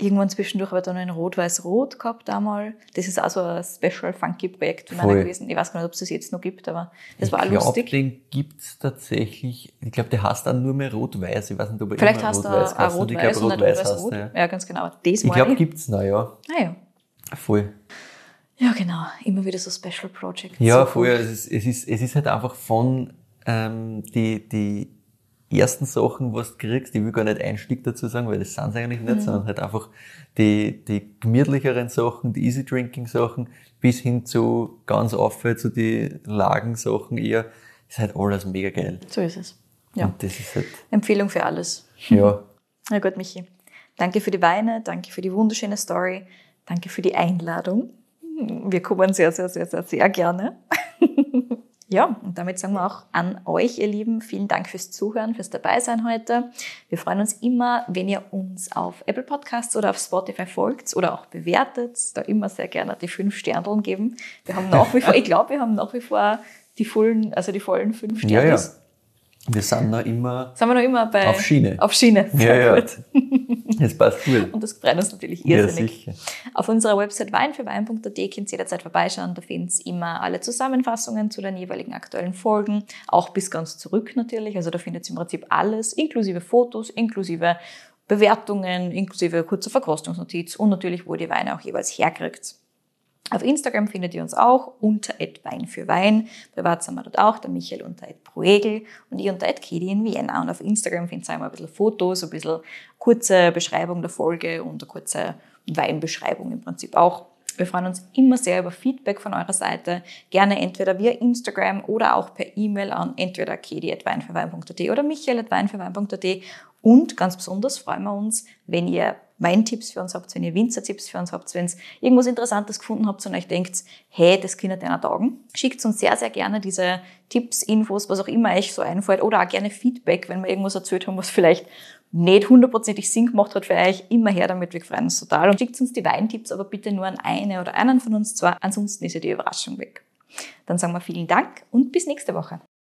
Irgendwann zwischendurch habe ich dann ein Rot-Weiß-Rot gehabt einmal. Das ist auch so ein Special Funky Projekt von einer gewesen. Ich weiß gar nicht, ob es das jetzt noch gibt, aber das war auch ich glaube, lustig. den gibt's tatsächlich. Ich glaube, der heißt dann nur mehr Rot-Weiß. Ich weiß nicht, ob er Vielleicht immer hast du Rot-Weiß auch. Und Rot-Weiß ich und glaube, nicht Rot-Weiß-Rot. ja. Ja, ganz genau. Das Ich glaube, ich. gibt's noch, ja. Ah ja. Voll. Ja, genau. Immer wieder so Special Projects. Ja, so voll. Es ist, es ist, es ist halt einfach von ähm, die, die ersten Sachen, was du kriegst, ich will gar nicht ein Stück dazu sagen, weil das sind's eigentlich Mhm. nicht, sondern halt einfach die, die gemütlicheren Sachen, die Easy Drinking Sachen, bis hin zu ganz auf zu die Lagensachen eher, ist halt alles mega geil. So ist es. Ja. Und das ist halt, Empfehlung für alles. ja, Na gut, Michi. Danke für die Weine, danke für die wunderschöne Story, danke für die Einladung. Wir kommen sehr, sehr, sehr, sehr, sehr gerne. Ja, und damit sagen wir auch an euch, ihr Lieben, vielen Dank fürs Zuhören, fürs Dabeisein heute. Wir freuen uns immer, wenn ihr uns auf Apple Podcasts oder auf Spotify folgt oder auch bewertet. Da immer sehr gerne die fünf Sterneln geben. Wir haben nach wie vor, ich glaube, wir haben nach wie vor die vollen, also die vollen fünf ja, Sterne. ja. Wir sind noch immer, Sind wir noch immer bei Auf Schiene. Auf Schiene. ja, Sehr ja, das passt gut. Und das freut uns natürlich Ja, irrsinnig. sicher. Auf unserer Website weinfürwein.at könnt ihr jederzeit vorbeischauen. Da findet ihr immer alle Zusammenfassungen zu den jeweiligen aktuellen Folgen, auch bis ganz zurück natürlich. Also da findet ihr im Prinzip alles, inklusive Fotos, inklusive Bewertungen, inklusive kurzer Verkostungsnotiz und natürlich, wo ihr die Weine auch jeweils herkriegt. Auf Instagram findet ihr uns auch unter Wein für Wein. Privat sind wir dort auch, der Michael unter Proegel und ich unter Kedi in Vienna. Und auf Instagram findet ihr immer ein bisschen Fotos, ein bisschen kurze Beschreibung der Folge und eine kurze Weinbeschreibung im Prinzip auch. Wir freuen uns immer sehr über Feedback von eurer Seite. Gerne entweder via Instagram oder auch per E-Mail an entweder kedi.weinfürwein.at oder michael.weinfürwein.at. Und ganz besonders freuen wir uns, wenn ihr Weintipps für uns habt, wenn ihr Winzertipps für uns habt, wenn ihr irgendwas Interessantes gefunden habt und euch denkt, hey, das können deiner taugen. Schickt uns sehr, sehr gerne diese Tipps, Infos, was auch immer euch so einfällt oder auch gerne Feedback, wenn wir irgendwas erzählt haben, was vielleicht nicht hundertprozentig Sinn gemacht hat für euch, immer her damit, wir freuen uns total. Und schickt uns die Weintipps, aber bitte nur an eine oder einen von uns zwar, ansonsten ist ja die Überraschung weg. Dann sagen wir vielen Dank und bis nächste Woche.